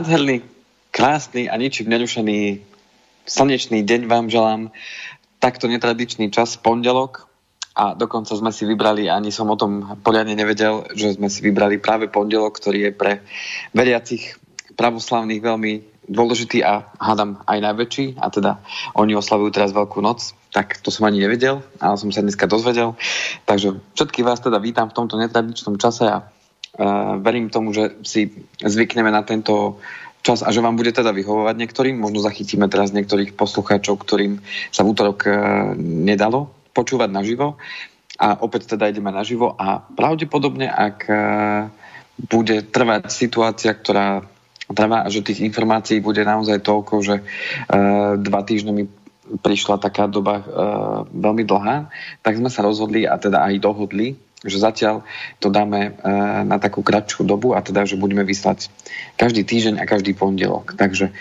Nádherný, krásny a ničím nerušený slnečný deň vám želám. Takto netradičný čas, pondelok, a dokonca sme si vybrali, ani som o tom poriadne nevedel, že sme si vybrali práve pondelok, ktorý je pre veriacich pravoslavných veľmi dôležitý a hádam aj najväčší a teda oni oslavujú teraz Veľkú noc, tak to som ani nevedel, ale som sa dneska dozvedel. Takže všetkých vás teda vítam v tomto netradičnom čase a verím tomu, že si zvykneme na tento čas a že vám bude teda vyhovovať niektorým. Možno zachytíme teraz niektorých poslucháčov, ktorým sa v útorok uh, nedalo počúvať naživo. A opäť teda ideme naživo a pravdepodobne, ak e, bude trvať situácia, ktorá trvá a že tých informácií bude naozaj toľko, že e, dva týždne mi prišla taká doba e, veľmi dlhá, tak sme sa rozhodli a teda aj dohodli, že zatiaľ to dáme na takú kratšiu dobu a teda, že budeme vyslať každý týždeň a každý pondelok. Takže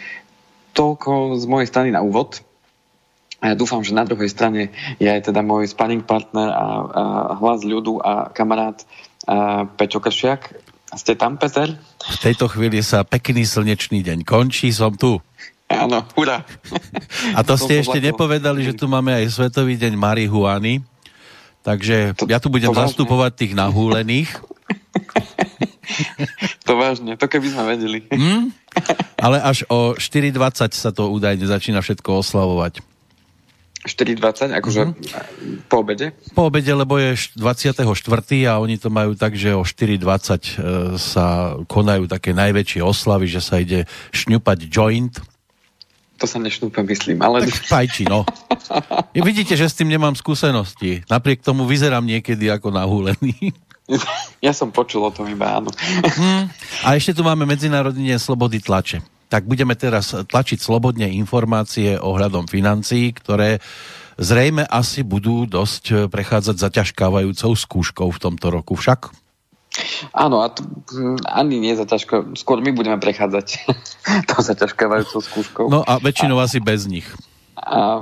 toľko z mojej strany na úvod. A ja dúfam, že na druhej strane je aj teda môj spanning partner a, a hlas ľudu a kamarát a Peťo Kršiak. Ste tam, Peter? V tejto chvíli sa pekný slnečný deň končí, som tu. Áno, hurá. A to ste ešte nepovedali, že tu máme aj Svetový deň marihuany. Takže to, ja tu budem zastupovať tých nahúlených. to vážne, to keby sme vedeli. Hmm? Ale až o 4.20 sa to údajne začína všetko oslavovať. 4.20, akože mm-hmm. po obede? Po obede, lebo je 24. a oni to majú tak, že o 4.20 e, sa konajú také najväčšie oslavy, že sa ide šňupať joint. To sa nešňúpem, myslím, ale... Tak pajči, no. I vidíte, že s tým nemám skúsenosti. Napriek tomu vyzerám niekedy ako nahúlený. Ja som počul o tom iba, áno. Hmm. A ešte tu máme Medzinárodný deň slobody tlače tak budeme teraz tlačiť slobodne informácie ohľadom financií, ktoré zrejme asi budú dosť prechádzať zaťažkávajúcou skúškou v tomto roku však. Áno, a hm, ani nie zaťažko, skôr my budeme prechádzať to zaťažkávajúcou skúškou. No a väčšinou a, asi bez nich. A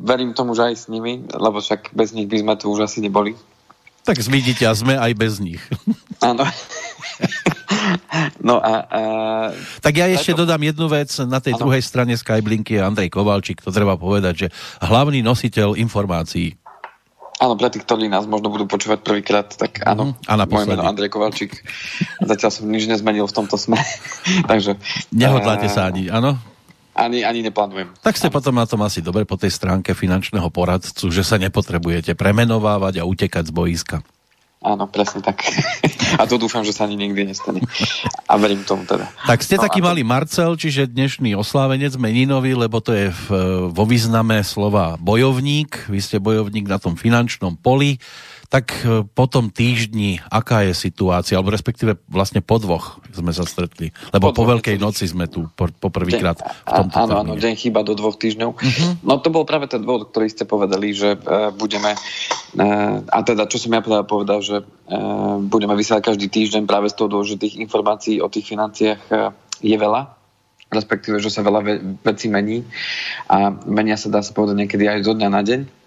verím tomu, že aj s nimi, lebo však bez nich by sme tu už asi neboli. Tak vidíte, a sme aj bez nich. Áno. No a, a... Tak ja ešte to... dodám jednu vec. Na tej ano. druhej strane Skyblinky je Andrej Kovalčík, to treba povedať, že hlavný nositeľ informácií. Áno, pre tých, ktorí nás možno budú počúvať prvýkrát, tak áno. Mm, a Moje meno Andrej Kovalčík. Zatiaľ som nič nezmenil v tomto sme. Takže... Nehodláte sa ani, áno? Ani, ani neplánujem. Tak ste ano. potom na tom asi dobre po tej stránke finančného poradcu, že sa nepotrebujete premenovávať a utekať z boiska. Áno, presne tak. A to dúfam, že sa ani nikdy nestane. A verím tomu teda. Tak ste no, taký to... malý Marcel, čiže dnešný oslávenec meninový, lebo to je v, vo význame slova bojovník. Vy ste bojovník na tom finančnom poli tak e, po tom týždni, aká je situácia, alebo respektíve vlastne po dvoch sme sa stretli, lebo po, po Veľkej noci sme tu po, po prvýkrát v tomto Áno, áno, deň chýba do dvoch týždňov. Uh-huh. No to bol práve ten dôvod, ktorý ste povedali, že uh, budeme, uh, a teda čo som ja teda povedal, že uh, budeme vysielať každý týždeň práve z toho dôvodu, že tých informácií o tých financiách uh, je veľa respektíve, že sa veľa ve- vecí mení a menia sa, dá sa povedať, niekedy aj zo dňa na deň.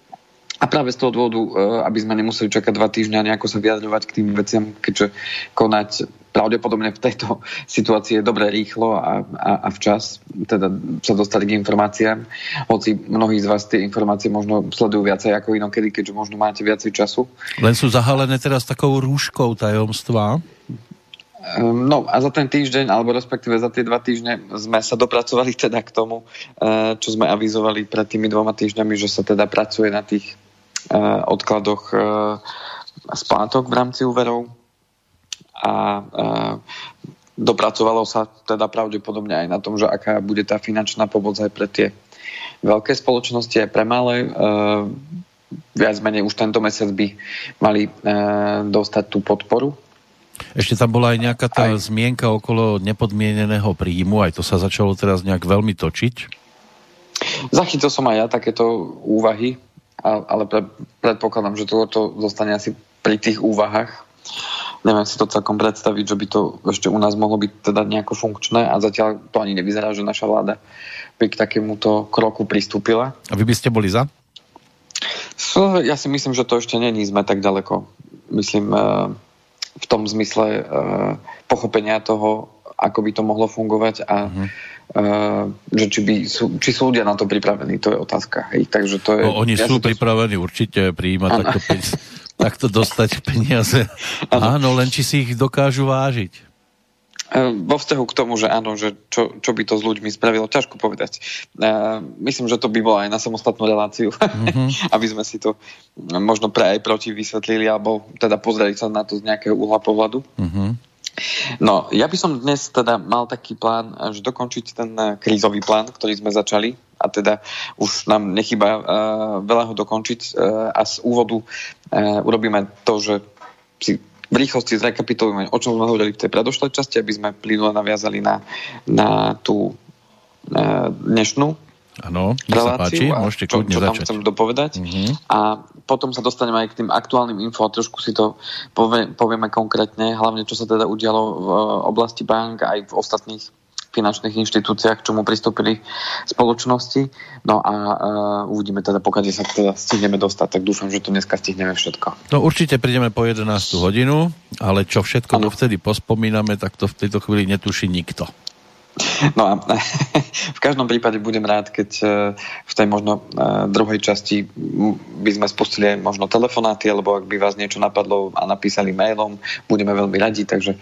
A práve z toho dôvodu, e, aby sme nemuseli čakať dva týždňa a nejako sa vyjadrovať k tým veciam, keďže konať pravdepodobne v tejto situácii je dobre rýchlo a, a, a včas teda sa dostali k informáciám. Hoci mnohí z vás tie informácie možno sledujú viacej ako inokedy, keďže možno máte viacej času. Len sú zahalené teraz takou rúškou tajomstva. Ehm, no a za ten týždeň, alebo respektíve za tie dva týždne sme sa dopracovali teda k tomu, e, čo sme avizovali pred tými dvoma týždňami, že sa teda pracuje na tých odkladoch eh, splátok v rámci úverov a eh, dopracovalo sa teda pravdepodobne aj na tom, že aká bude tá finančná pomoc aj pre tie veľké spoločnosti, aj pre malé. Viac menej už tento mesiac by mali dostať tú podporu. Ešte tam bola aj nejaká tá aj... zmienka okolo nepodmieneného príjmu, aj to sa začalo teraz nejak veľmi točiť. Zachytil som aj ja takéto úvahy, ale pre, predpokladám, že to, to zostane asi pri tých úvahách. Neviem si to celkom predstaviť, že by to ešte u nás mohlo byť teda nejako funkčné a zatiaľ to ani nevyzerá, že naša vláda by k takémuto kroku pristúpila. A vy by ste boli za? Ja si myslím, že to ešte není sme tak ďaleko. Myslím eh, v tom zmysle eh, pochopenia toho, ako by to mohlo fungovať a uh-huh. Uh, že či, by, sú, či sú ľudia na to pripravení, to je otázka. Hej. Takže to je, no, oni ja sú to... pripravení určite prijímať takto, takto dostať peniaze. Áno, len či si ich dokážu vážiť. Ehm, vo vzťahu k tomu, že áno, že čo, čo by to s ľuďmi spravilo, ťažko povedať. Ehm, myslím, že to by bolo aj na samostatnú reláciu, mm-hmm. aby sme si to možno pre aj proti vysvetlili, alebo teda pozreli sa na to z nejakého uhla pohľadu. Mm-hmm. No, ja by som dnes teda mal taký plán, že dokončiť ten eh, krízový plán, ktorý sme začali. A teda už nám nechyba uh, veľa ho dokončiť uh, a z úvodu uh, urobíme to, že si v rýchlosti zrekapitulujeme, o čom sme hovorili v tej predošlej časti, aby sme plynule naviazali na, na tú dnešnú Áno, reláciu páči, môžete čo, čo tam začať. chcem dopovedať. Uh-huh. A potom sa dostaneme aj k tým aktuálnym info a trošku si to povie, povieme konkrétne, hlavne čo sa teda udialo v oblasti bank aj v ostatných finančných inštitúciách, k čomu pristúpili spoločnosti. No a uh, uvidíme teda, pokiaľ sa teda stihneme dostať, tak dúfam, že to dneska stihneme všetko. No určite prídeme po 11. hodinu, ale čo všetko ano. vtedy pospomíname, tak to v tejto chvíli netuší nikto. No a v každom prípade budem rád, keď e, v tej možno e, druhej časti by sme spustili aj možno telefonáty, alebo ak by vás niečo napadlo a napísali mailom, budeme veľmi radi, takže e,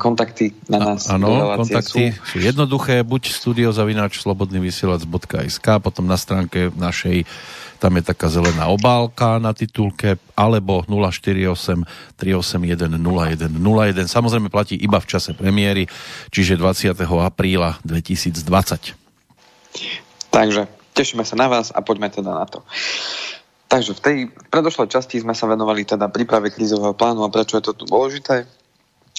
kontakty na nás Áno, kontakty sú. sú jednoduché, buď studiozavináč slobodnyvysielac.sk, potom na stránke našej tam je taká zelená obálka na titulke, alebo 048 381 0101. Samozrejme platí iba v čase premiéry, čiže 20. apríla 2020. Takže tešíme sa na vás a poďme teda na to. Takže v tej predošlej časti sme sa venovali teda príprave krízového plánu a prečo je to tu dôležité.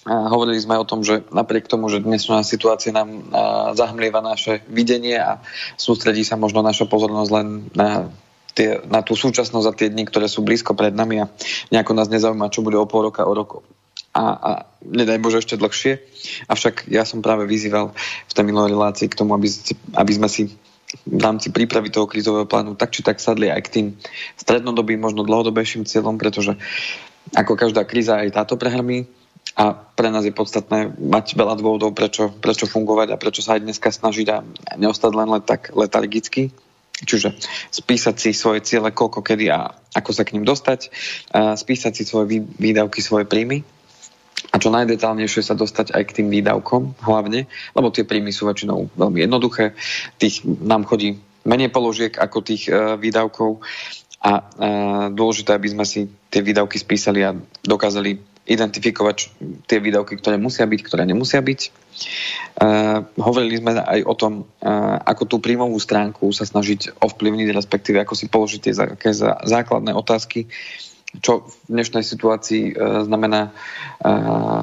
A hovorili sme o tom, že napriek tomu, že dnešná situácia nám zahmlieva naše videnie a sústredí sa možno naša pozornosť len na tie, na tú súčasnosť a tie dni, ktoré sú blízko pred nami a nejako nás nezaujíma, čo bude o pol roka, o roko. A, a nedaj Bože ešte dlhšie. Avšak ja som práve vyzýval v tej minulej relácii k tomu, aby, aby sme si v rámci prípravy toho krízového plánu tak či tak sadli aj k tým strednodobým, možno dlhodobejším cieľom, pretože ako každá kríza aj táto prehrmí a pre nás je podstatné mať veľa dôvodov, prečo, prečo fungovať a prečo sa aj dneska snažiť a neostať len, len tak letargicky. Čiže spísať si svoje ciele, koľko, kedy a ako sa k ním dostať, spísať si svoje výdavky, svoje príjmy a čo najdetálnejšie sa dostať aj k tým výdavkom hlavne, lebo tie príjmy sú väčšinou veľmi jednoduché, tých nám chodí menej položiek ako tých e, výdavkov a e, dôležité, aby sme si tie výdavky spísali a dokázali identifikovať tie výdavky, ktoré musia byť, ktoré nemusia byť. Uh, hovorili sme aj o tom, uh, ako tú príjmovú stránku sa snažiť ovplyvniť, respektíve ako si položiť tie zá, základné otázky, čo v dnešnej situácii uh, znamená, uh,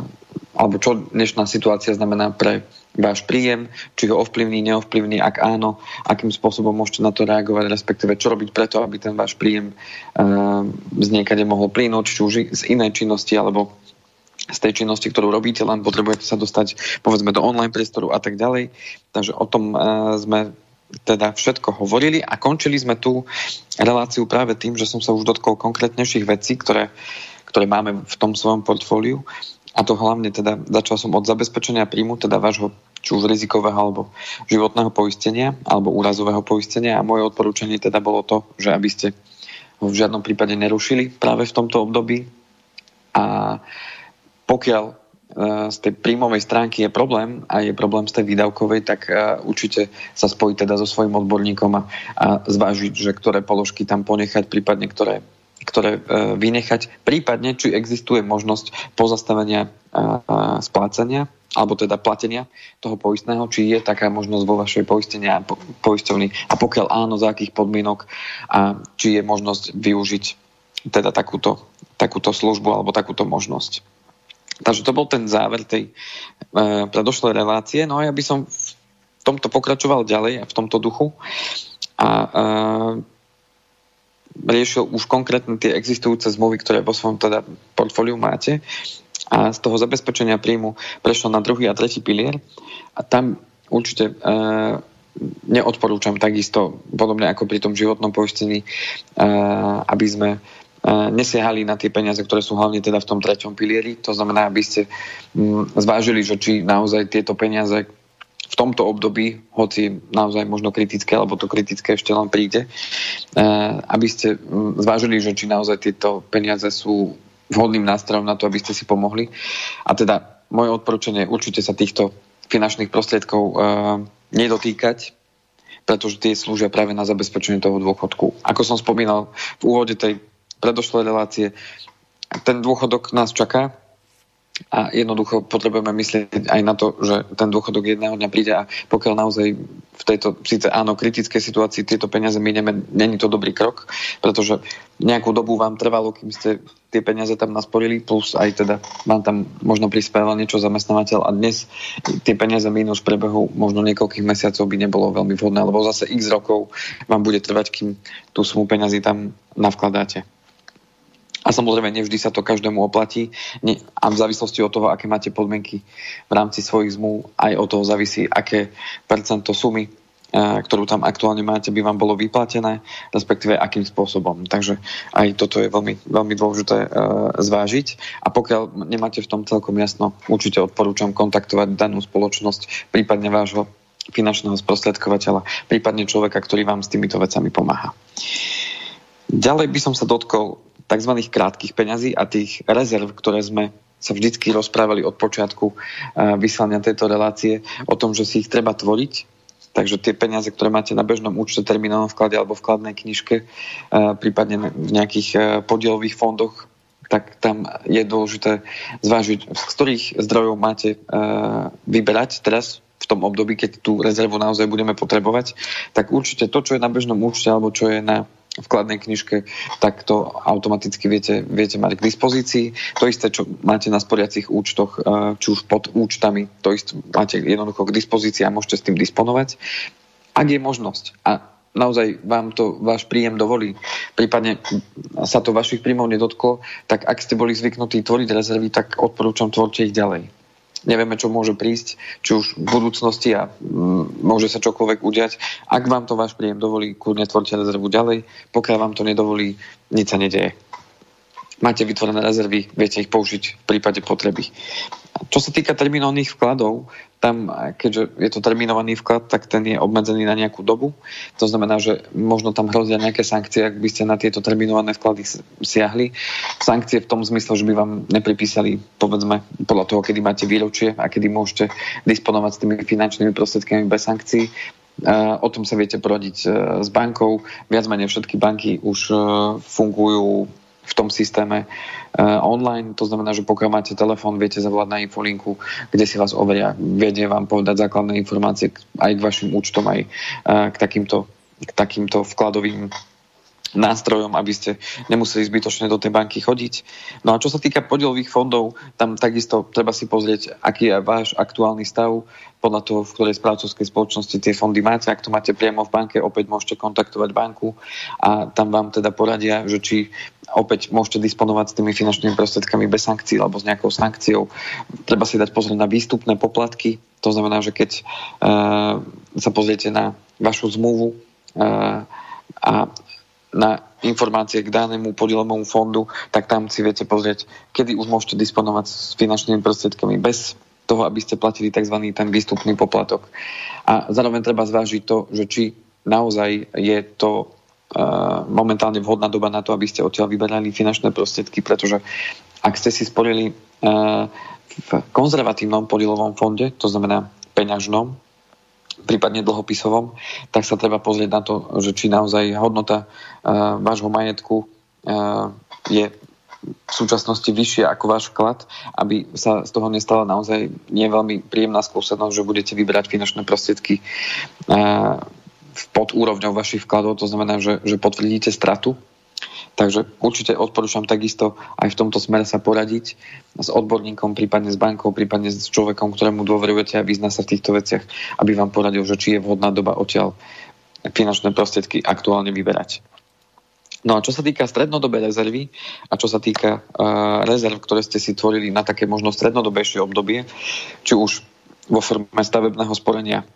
alebo čo dnešná situácia znamená pre váš príjem, či ho ovplyvní, neovplyvní, ak áno, akým spôsobom môžete na to reagovať, respektíve čo robiť preto, aby ten váš príjem uh, z niekade mohol plynúť, či už z inej činnosti, alebo z tej činnosti, ktorú robíte, len potrebujete sa dostať povedzme do online priestoru a tak ďalej. Takže o tom uh, sme teda všetko hovorili a končili sme tú reláciu práve tým, že som sa už dotkol konkrétnejších vecí, ktoré, ktoré máme v tom svojom portfóliu a to hlavne teda začal som od zabezpečenia príjmu, teda vášho či už rizikového alebo životného poistenia alebo úrazového poistenia. A moje odporúčanie teda bolo to, že aby ste ho v žiadnom prípade nerušili práve v tomto období. A pokiaľ e, z tej príjmovej stránky je problém a je problém z tej výdavkovej, tak e, určite sa spojí teda so svojím odborníkom a, a zvážiť, že ktoré položky tam ponechať, prípadne ktoré ktoré e, vynechať, prípadne či existuje možnosť pozastavenia e, splácania alebo teda platenia toho poistného, či je taká možnosť vo vašej poistenia po, poisťovni a pokiaľ áno, za akých podmienok a či je možnosť využiť teda takúto, takúto službu alebo takúto možnosť. Takže to bol ten záver tej e, predošlej relácie. No a ja by som v tomto pokračoval ďalej v tomto duchu a e, riešil už konkrétne tie existujúce zmluvy, ktoré vo svojom teda portfóliu máte a z toho zabezpečenia príjmu prešlo na druhý a tretí pilier a tam určite e, neodporúčam takisto, podobne ako pri tom životnom poistení, e, aby sme nesiahali na tie peniaze, ktoré sú hlavne teda v tom treťom pilieri. To znamená, aby ste zvážili, že či naozaj tieto peniaze v tomto období, hoci naozaj možno kritické, alebo to kritické ešte len príde, aby ste mm, zvážili, že či naozaj tieto peniaze sú vhodným nástrojom na to, aby ste si pomohli. A teda moje odporúčanie určite sa týchto finančných prostriedkov nedotýkať, pretože tie slúžia práve na zabezpečenie toho dôchodku. Ako som spomínal v úvode tej predošlej relácie, ten dôchodok nás čaká a jednoducho potrebujeme myslieť aj na to, že ten dôchodok jedného dňa príde a pokiaľ naozaj v tejto, síce áno, kritickej situácii tieto peniaze minieme, není to dobrý krok, pretože nejakú dobu vám trvalo, kým ste tie peniaze tam nasporili, plus aj teda vám tam možno prispieval niečo zamestnávateľ a dnes tie peniaze minus prebehu možno niekoľkých mesiacov by nebolo veľmi vhodné, lebo zase x rokov vám bude trvať, kým tú sumu peniazy tam navkladáte. A samozrejme, nevždy sa to každému oplatí. A v závislosti od toho, aké máte podmienky v rámci svojich zmluv, aj od toho závisí, aké percento sumy, e, ktorú tam aktuálne máte, by vám bolo vyplatené, respektíve akým spôsobom. Takže aj toto je veľmi, veľmi dôležité e, zvážiť. A pokiaľ nemáte v tom celkom jasno, určite odporúčam kontaktovať danú spoločnosť, prípadne vášho finančného sprostredkovateľa, prípadne človeka, ktorý vám s týmito vecami pomáha. Ďalej by som sa dotkol tzv. krátkých peňazí a tých rezerv, ktoré sme sa vždycky rozprávali od počiatku eh, vyslania tejto relácie o tom, že si ich treba tvoriť. Takže tie peniaze, ktoré máte na bežnom účte, terminálnom vklade alebo vkladnej knižke, eh, prípadne v nejakých eh, podielových fondoch, tak tam je dôležité zvážiť, z ktorých zdrojov máte vyberať teraz v tom období, keď tú rezervu naozaj budeme potrebovať, tak určite to, čo je na bežnom účte alebo čo je na vkladnej knižke, tak to automaticky viete, viete mať k dispozícii. To isté, čo máte na sporiacich účtoch, eh, či už pod účtami, to isté máte jednoducho k dispozícii a môžete s tým disponovať. Ak je možnosť a naozaj vám to váš príjem dovolí, prípadne sa to vašich príjmov nedotklo, tak ak ste boli zvyknutí tvoriť rezervy, tak odporúčam tvorte ich ďalej nevieme, čo môže prísť, či už v budúcnosti a mm, môže sa čokoľvek udiať. Ak vám to váš príjem dovolí, kľudne tvorte rezervu ďalej, pokiaľ vám to nedovolí, nič sa nedeje. Máte vytvorené rezervy, viete ich použiť v prípade potreby. Čo sa týka terminálnych vkladov, tam, keďže je to terminovaný vklad, tak ten je obmedzený na nejakú dobu. To znamená, že možno tam hrozia nejaké sankcie, ak by ste na tieto terminované vklady siahli. Sankcie v tom zmysle, že by vám nepripísali, povedzme, podľa toho, kedy máte výročie a kedy môžete disponovať s tými finančnými prostriedkami bez sankcií. O tom sa viete poradiť e, s bankou. Viac menej všetky banky už e, fungujú v tom systéme uh, online. To znamená, že pokiaľ máte telefón, viete zavolať na infolinku, kde si vás overia. Viete vám povedať základné informácie aj k vašim účtom, aj uh, k takýmto, k takýmto vkladovým nástrojom, aby ste nemuseli zbytočne do tej banky chodiť. No a čo sa týka podielových fondov, tam takisto treba si pozrieť, aký je váš aktuálny stav podľa toho, v ktorej správcovskej spoločnosti tie fondy máte. Ak to máte priamo v banke, opäť môžete kontaktovať banku a tam vám teda poradia, že či opäť môžete disponovať s tými finančnými prostriedkami bez sankcií alebo s nejakou sankciou. Treba si dať pozor na výstupné poplatky. To znamená, že keď uh, sa pozriete na vašu zmluvu uh, a na informácie k danému podielovému fondu, tak tam si viete pozrieť, kedy už môžete disponovať s finančnými prostriedkami bez toho, aby ste platili tzv. ten výstupný poplatok. A zároveň treba zvážiť to, že či naozaj je to uh, momentálne vhodná doba na to, aby ste odtiaľ vyberali finančné prostriedky, pretože ak ste si sporili uh, v konzervatívnom podielovom fonde, to znamená peňažnom, prípadne dlhopisovom, tak sa treba pozrieť na to, že či naozaj hodnota uh, vášho majetku uh, je v súčasnosti vyššia ako váš vklad, aby sa z toho nestala naozaj nie veľmi príjemná skúsenosť, že budete vybrať finančné prostriedky uh, pod úrovňou vašich vkladov, to znamená, že, že potvrdíte stratu Takže určite odporúčam takisto aj v tomto smere sa poradiť s odborníkom, prípadne s bankou, prípadne s človekom, ktorému dôverujete a vyzná sa v týchto veciach, aby vám poradil, že či je vhodná doba odtiaľ finančné prostriedky aktuálne vyberať. No a čo sa týka strednodobej rezervy a čo sa týka uh, rezerv, ktoré ste si tvorili na také možno strednodobejšie obdobie, či už vo forme stavebného sporenia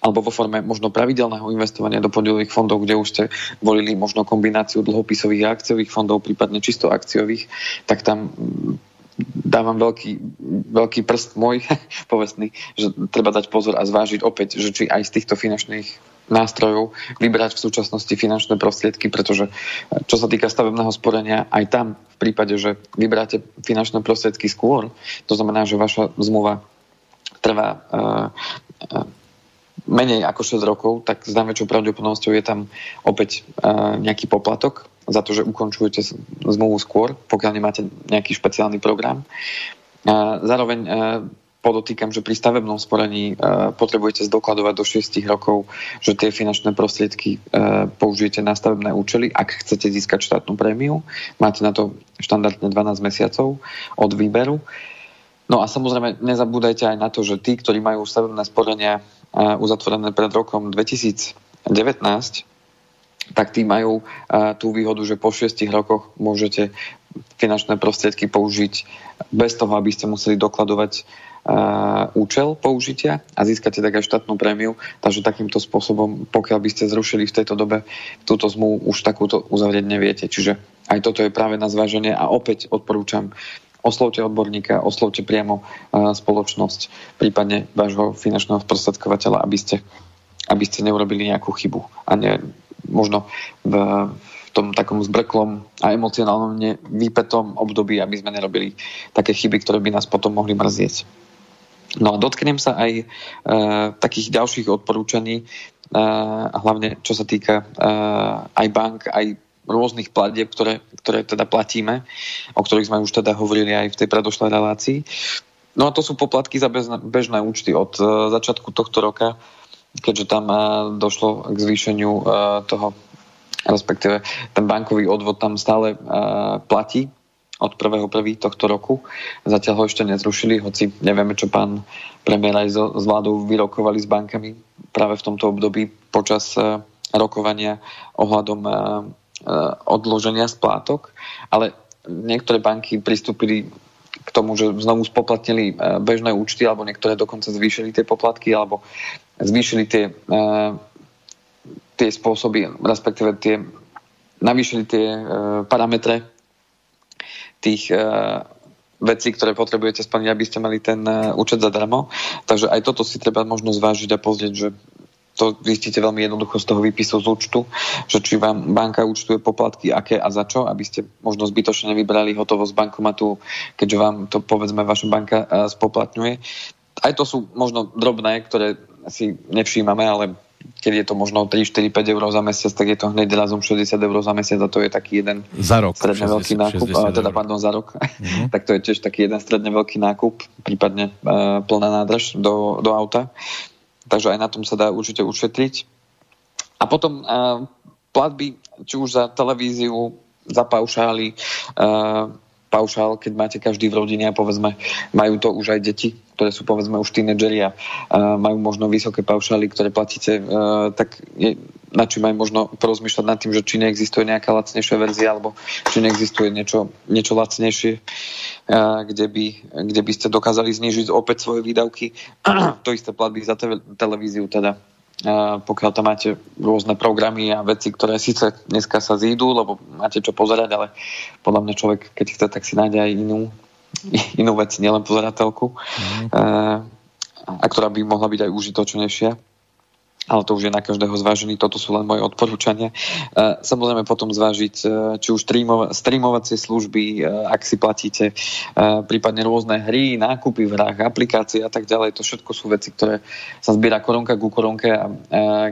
alebo vo forme možno pravidelného investovania do podielových fondov, kde už ste volili možno kombináciu dlhopisových a akciových fondov, prípadne čisto akciových, tak tam dávam veľký, veľký prst môj, povestný, že treba dať pozor a zvážiť opäť, že či aj z týchto finančných nástrojov vybrať v súčasnosti finančné prostriedky, pretože čo sa týka stavebného sporenia, aj tam v prípade, že vybráte finančné prostriedky skôr, to znamená, že vaša zmluva trvá uh, uh, menej ako 6 rokov, tak s najväčšou pravdepodobnosťou je tam opäť uh, nejaký poplatok za to, že ukončujete zmluvu skôr, pokiaľ nemáte nejaký špeciálny program. Zároveň e, podotýkam, že pri stavebnom sporení e, potrebujete zdokladovať do 6 rokov, že tie finančné prostriedky e, použijete na stavebné účely. Ak chcete získať štátnu prémiu, máte na to štandardne 12 mesiacov od výberu. No a samozrejme nezabúdajte aj na to, že tí, ktorí majú stavebné sporenia uzatvorené pred rokom 2019, tak tí majú tú výhodu, že po 6 rokoch môžete finančné prostriedky použiť bez toho, aby ste museli dokladovať účel použitia a získate tak aj štátnu prémiu. Takže takýmto spôsobom, pokiaľ by ste zrušili v tejto dobe túto zmluvu, už takúto uzavrieť neviete. Čiže aj toto je práve na zváženie a opäť odporúčam oslovte odborníka, oslovte priamo spoločnosť, prípadne vášho finančného sprostredkovateľa, aby ste, aby ste neurobili nejakú chybu a ne, možno v, v tom takom zbrklom a emocionálnom vypetom období, aby sme nerobili také chyby, ktoré by nás potom mohli mrzieť. No a dotknem sa aj e, takých ďalších odporúčaní, e, hlavne čo sa týka e, aj bank, aj rôznych platieb, ktoré, ktoré teda platíme, o ktorých sme už teda hovorili aj v tej predošlej relácii. No a to sú poplatky za bežné, účty od e, začiatku tohto roka keďže tam eh, došlo k zvýšeniu eh, toho, respektíve ten bankový odvod tam stále platí od 1.1. tohto roku. Zatiaľ ho ešte nezrušili, hoci nevieme, čo pán premiér aj s vládou vyrokovali s bankami práve v tomto období počas rokovania ohľadom odloženia splátok. Ale niektoré banky pristúpili k tomu, že znovu spoplatnili bežné účty, alebo niektoré dokonca zvýšili tie poplatky, alebo zvýšili tie, uh, tie spôsoby, respektíve tie, navýšili tie parametre tých vecí, ktoré potrebujete splniť, aby ste mali ten účet zadarmo. Takže aj toto si treba možno zvážiť a pozrieť, že to zistíte veľmi jednoducho z toho výpisu z účtu, že či vám banka účtuje poplatky, aké a za čo, aby ste možno zbytočne vybrali hotovosť bankomatu, keďže vám to povedzme vaša banka spoplatňuje. Aj to sú možno drobné, ktoré si nevšímame, ale keď je to možno 3, 4, 5 eur za mesiac, tak je to hneď razom 60 eur za mesiac a to je taký jeden za rok, stredne 60, veľký nákup, ale teda pardon, za rok. Uh-huh. tak to je tiež taký jeden stredne veľký nákup, prípadne uh, plná nádrž do, do auta. Takže aj na tom sa dá určite ušetriť. A potom uh, platby, či už za televíziu, za paušály, uh, paušál, keď máte každý v rodine a povedzme majú to už aj deti, ktoré sú povedzme už tínedžeri a uh, majú možno vysoké paušály, ktoré platíte, uh, tak je, na čím aj možno porozmýšľať nad tým, že či neexistuje nejaká lacnejšia verzia alebo či neexistuje niečo, niečo lacnejšie, uh, kde, by, kde by ste dokázali znižiť opäť svoje výdavky. to isté platby za te- televíziu teda pokiaľ tam máte rôzne programy a veci, ktoré síce dneska sa zídu, lebo máte čo pozerať, ale podľa mňa človek, keď chce, tak si nájde aj inú, inú vec, nielen pozerateľku, mm. a ktorá by mohla byť aj užitočnejšia ale to už je na každého zvážený, toto sú len moje odporúčania. E, samozrejme potom zvážiť, e, či už streamovacie služby, e, ak si platíte, prípadne rôzne hry, nákupy v hrách, aplikácie a tak ďalej. To všetko sú veci, ktoré sa zbiera koronka ku koronke a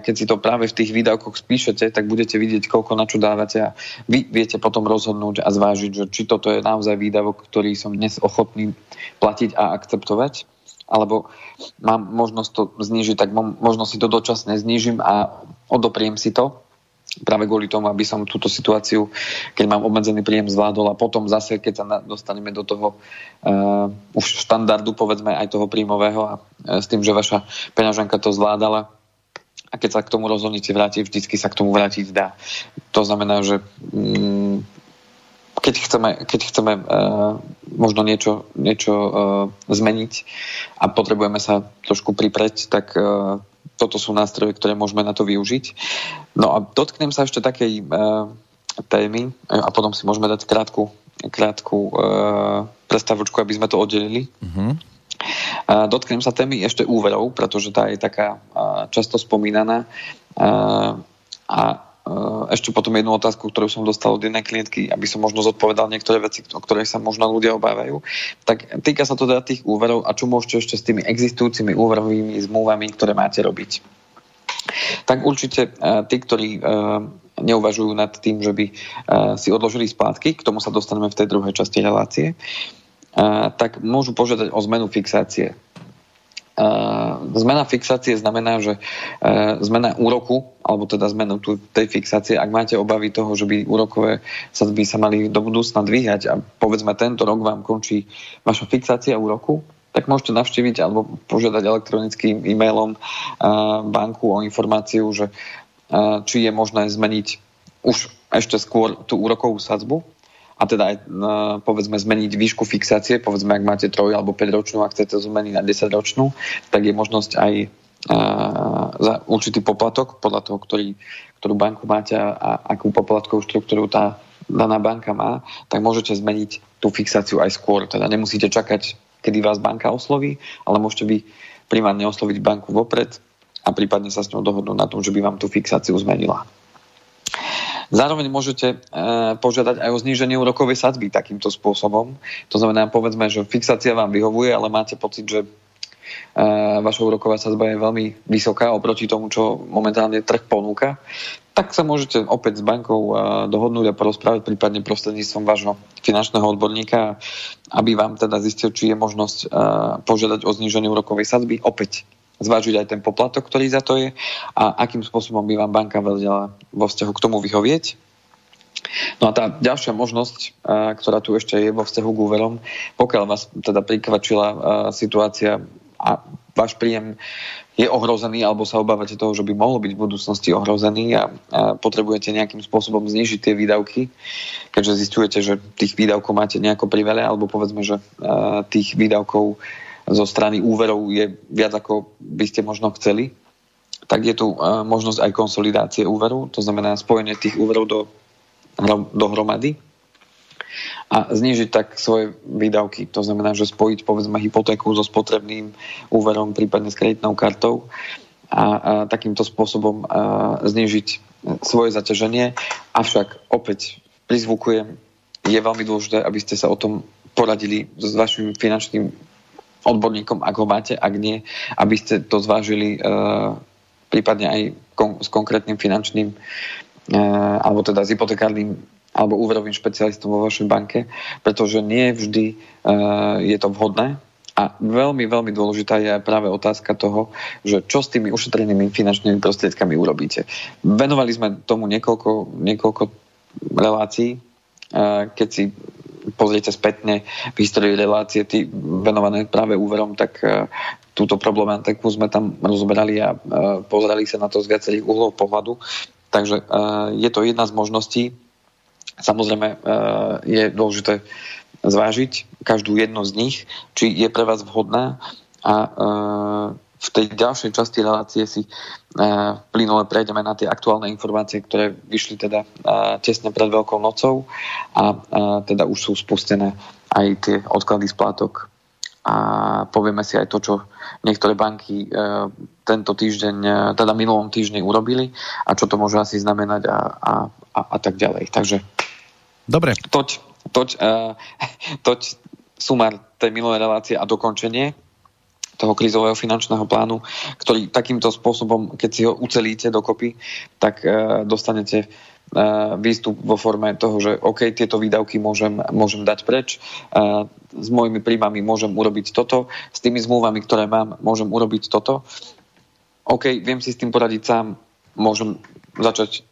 keď si to práve v tých výdavkoch spíšete, tak budete vidieť, koľko na čo dávate a vy viete potom rozhodnúť a zvážiť, že či toto je naozaj výdavok, ktorý som dnes ochotný platiť a akceptovať alebo mám možnosť to znižiť, tak možno si to dočasne znižím a odopriem si to práve kvôli tomu, aby som túto situáciu, keď mám obmedzený príjem, zvládol a potom zase, keď sa dostaneme do toho uh, už štandardu, povedzme aj toho príjmového a uh, s tým, že vaša peňaženka to zvládala a keď sa k tomu rozhodnete vrátiť, vždycky sa k tomu vrátiť dá. To znamená, že um, keď chceme, keď chceme uh, možno niečo, niečo uh, zmeniť a potrebujeme sa trošku pripreť, tak uh, toto sú nástroje, ktoré môžeme na to využiť. No a dotknem sa ešte takej uh, témy a potom si môžeme dať krátku, krátku uh, prestavočku, aby sme to oddelili. Uh-huh. Uh, dotknem sa témy ešte úverov, pretože tá je taká uh, často spomínaná. Uh, a ešte potom jednu otázku, ktorú som dostal od jednej klientky, aby som možno zodpovedal niektoré veci, o ktoré sa možno ľudia obávajú. Tak týka sa to teda tých úverov a čo môžete ešte s tými existujúcimi úverovými zmluvami, ktoré máte robiť. Tak určite tí, ktorí neuvažujú nad tým, že by si odložili splátky, k tomu sa dostaneme v tej druhej časti relácie, tak môžu požiadať o zmenu fixácie zmena fixácie znamená, že zmena úroku, alebo teda zmenu tej fixácie, ak máte obavy toho, že by úrokové sadzby sa mali do budúcna dvíhať a povedzme tento rok vám končí vaša fixácia úroku, tak môžete navštíviť alebo požiadať elektronickým e-mailom banku o informáciu, že či je možné zmeniť už ešte skôr tú úrokovú sadzbu a teda aj povedzme zmeniť výšku fixácie, povedzme ak máte 3 alebo 5 ročnú a chcete zmeniť na 10 ročnú, tak je možnosť aj za určitý poplatok podľa toho, ktorý, ktorú banku máte a akú poplatkovú štruktúru tá daná banka má, tak môžete zmeniť tú fixáciu aj skôr. Teda nemusíte čakať, kedy vás banka osloví, ale môžete by primárne osloviť banku vopred a prípadne sa s ňou dohodnúť na tom, že by vám tú fixáciu zmenila. Zároveň môžete e, požiadať aj o zníženie úrokovej sadzby takýmto spôsobom. To znamená, povedzme, že fixácia vám vyhovuje, ale máte pocit, že e, vaša úroková sadzba je veľmi vysoká oproti tomu, čo momentálne trh ponúka, tak sa môžete opäť s bankou e, dohodnúť a porozprávať prípadne prostredníctvom vášho finančného odborníka, aby vám teda zistil, či je možnosť požiadať o zníženie úrokovej sadzby. Opäť zvážiť aj ten poplatok, ktorý za to je a akým spôsobom by vám banka vedela vo vzťahu k tomu vyhovieť. No a tá ďalšia možnosť, ktorá tu ešte je vo vzťahu k úverom, pokiaľ vás teda prikvačila situácia a váš príjem je ohrozený alebo sa obávate toho, že by mohol byť v budúcnosti ohrozený a, potrebujete nejakým spôsobom znižiť tie výdavky, keďže zistujete, že tých výdavkov máte nejako priveľa alebo povedzme, že tých výdavkov zo strany úverov je viac ako by ste možno chceli, tak je tu možnosť aj konsolidácie úveru, to znamená spojenie tých úverov do, dohromady a znižiť tak svoje výdavky. To znamená, že spojiť povedzme hypotéku so spotrebným úverom, prípadne s kreditnou kartou a, a takýmto spôsobom a, znižiť svoje zaťaženie. Avšak opäť prizvukujem, je veľmi dôležité, aby ste sa o tom poradili s vašim finančným odborníkom, ak ho máte, ak nie, aby ste to zvážili uh, prípadne aj kon- s konkrétnym finančným uh, alebo teda s hypotekárnym alebo úverovým špecialistom vo vašej banke, pretože nie vždy uh, je to vhodné a veľmi, veľmi dôležitá je práve otázka toho, že čo s tými ušetrenými finančnými prostriedkami urobíte. Venovali sme tomu niekoľko, niekoľko relácií, keď si pozriete spätne v histórii relácie tý, venované práve úverom, tak uh, túto problematiku sme tam rozoberali a uh, pozerali sa na to z viacerých uhlov pohľadu. Takže uh, je to jedna z možností. Samozrejme je dôležité zvážiť každú jednu z nich, či je pre vás vhodná a v tej ďalšej časti relácie si uh, plynule prejdeme na tie aktuálne informácie, ktoré vyšli teda uh, tesne pred Veľkou nocou a uh, teda už sú spustené aj tie odklady splátok a povieme si aj to, čo niektoré banky tento týždeň, teda minulom týždni urobili a čo to môže asi znamenať a, a, a, a tak ďalej. Takže Dobre. Toť, toť, toť sumár tej minulej relácie a dokončenie toho krízového finančného plánu, ktorý takýmto spôsobom, keď si ho ucelíte dokopy, tak uh, dostanete uh, výstup vo forme toho, že OK, tieto výdavky môžem, môžem dať preč, uh, s mojimi príjmami môžem urobiť toto, s tými zmluvami, ktoré mám, môžem urobiť toto. OK, viem si s tým poradiť sám, môžem začať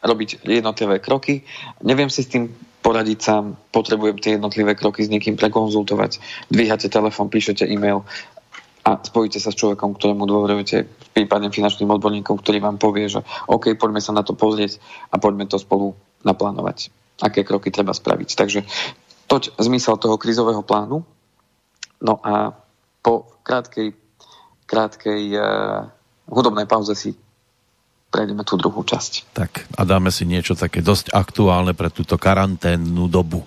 robiť jednotlivé kroky. Neviem si s tým poradiť sám, potrebujem tie jednotlivé kroky s niekým prekonzultovať. Dvíhate telefón, píšete e-mail, a spojíte sa s človekom, ktorému dôverujete, prípadne finančným odborníkom, ktorý vám povie, že OK, poďme sa na to pozrieť a poďme to spolu naplánovať, aké kroky treba spraviť. Takže toť zmysel toho krizového plánu. No a po krátkej, krátkej uh, hudobnej pauze si prejdeme tú druhú časť. Tak a dáme si niečo také dosť aktuálne pre túto karanténnu dobu.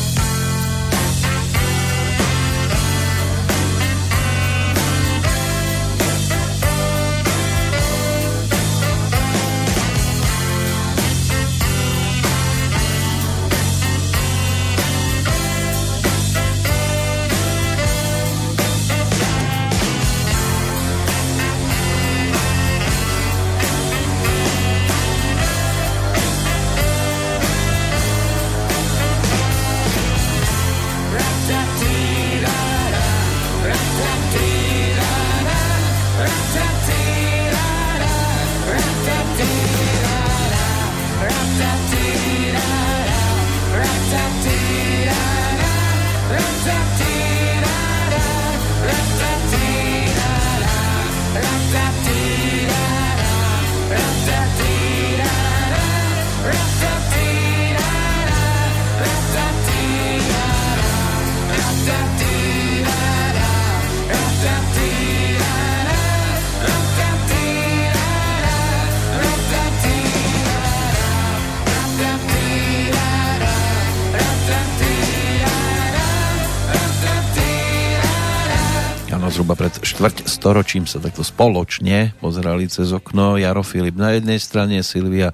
storočím sa takto spoločne pozerali cez okno. Jaro Filip na jednej strane, Silvia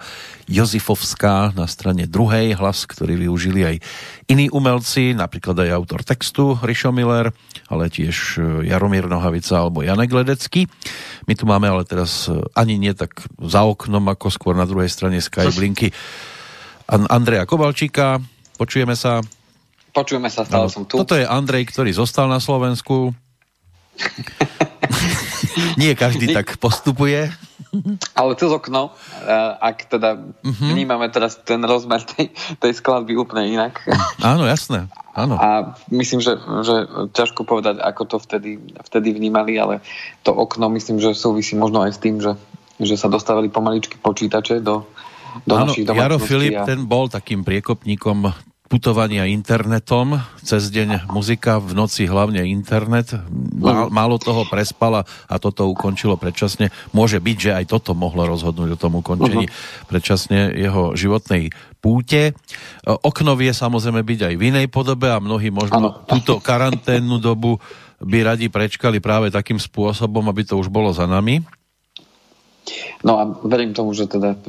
Jozifovská na strane druhej, hlas, ktorý využili aj iní umelci, napríklad aj autor textu Rišo Miller, ale tiež e, Jaromír Nohavica alebo Janek Ledecký. My tu máme ale teraz e, ani nie tak za oknom, ako skôr na druhej strane Skyblinky Andreja Kovalčíka. Počujeme sa. Počujeme sa, stále no, som tu. Toto je Andrej, ktorý zostal na Slovensku. Nie každý tak postupuje. Ale cez okno, ak teda uh-huh. vnímame teraz ten rozmer tej, tej skladby úplne inak. Áno, jasné. Áno. A myslím, že, že ťažko povedať, ako to vtedy, vtedy vnímali, ale to okno myslím, že súvisí možno aj s tým, že, že sa dostávali pomaličky počítače do, do Áno, našich Jaro Filip, a... ten bol takým priekopníkom putovania internetom, cez deň muzika, v noci hlavne internet. Má, málo toho prespala a toto ukončilo predčasne. Môže byť, že aj toto mohlo rozhodnúť o tom ukončení uh-huh. predčasne jeho životnej púte. Okno vie samozrejme byť aj v inej podobe a mnohí možno ano. túto karanténnu dobu by radi prečkali práve takým spôsobom, aby to už bolo za nami. No a verím tomu, že teda e,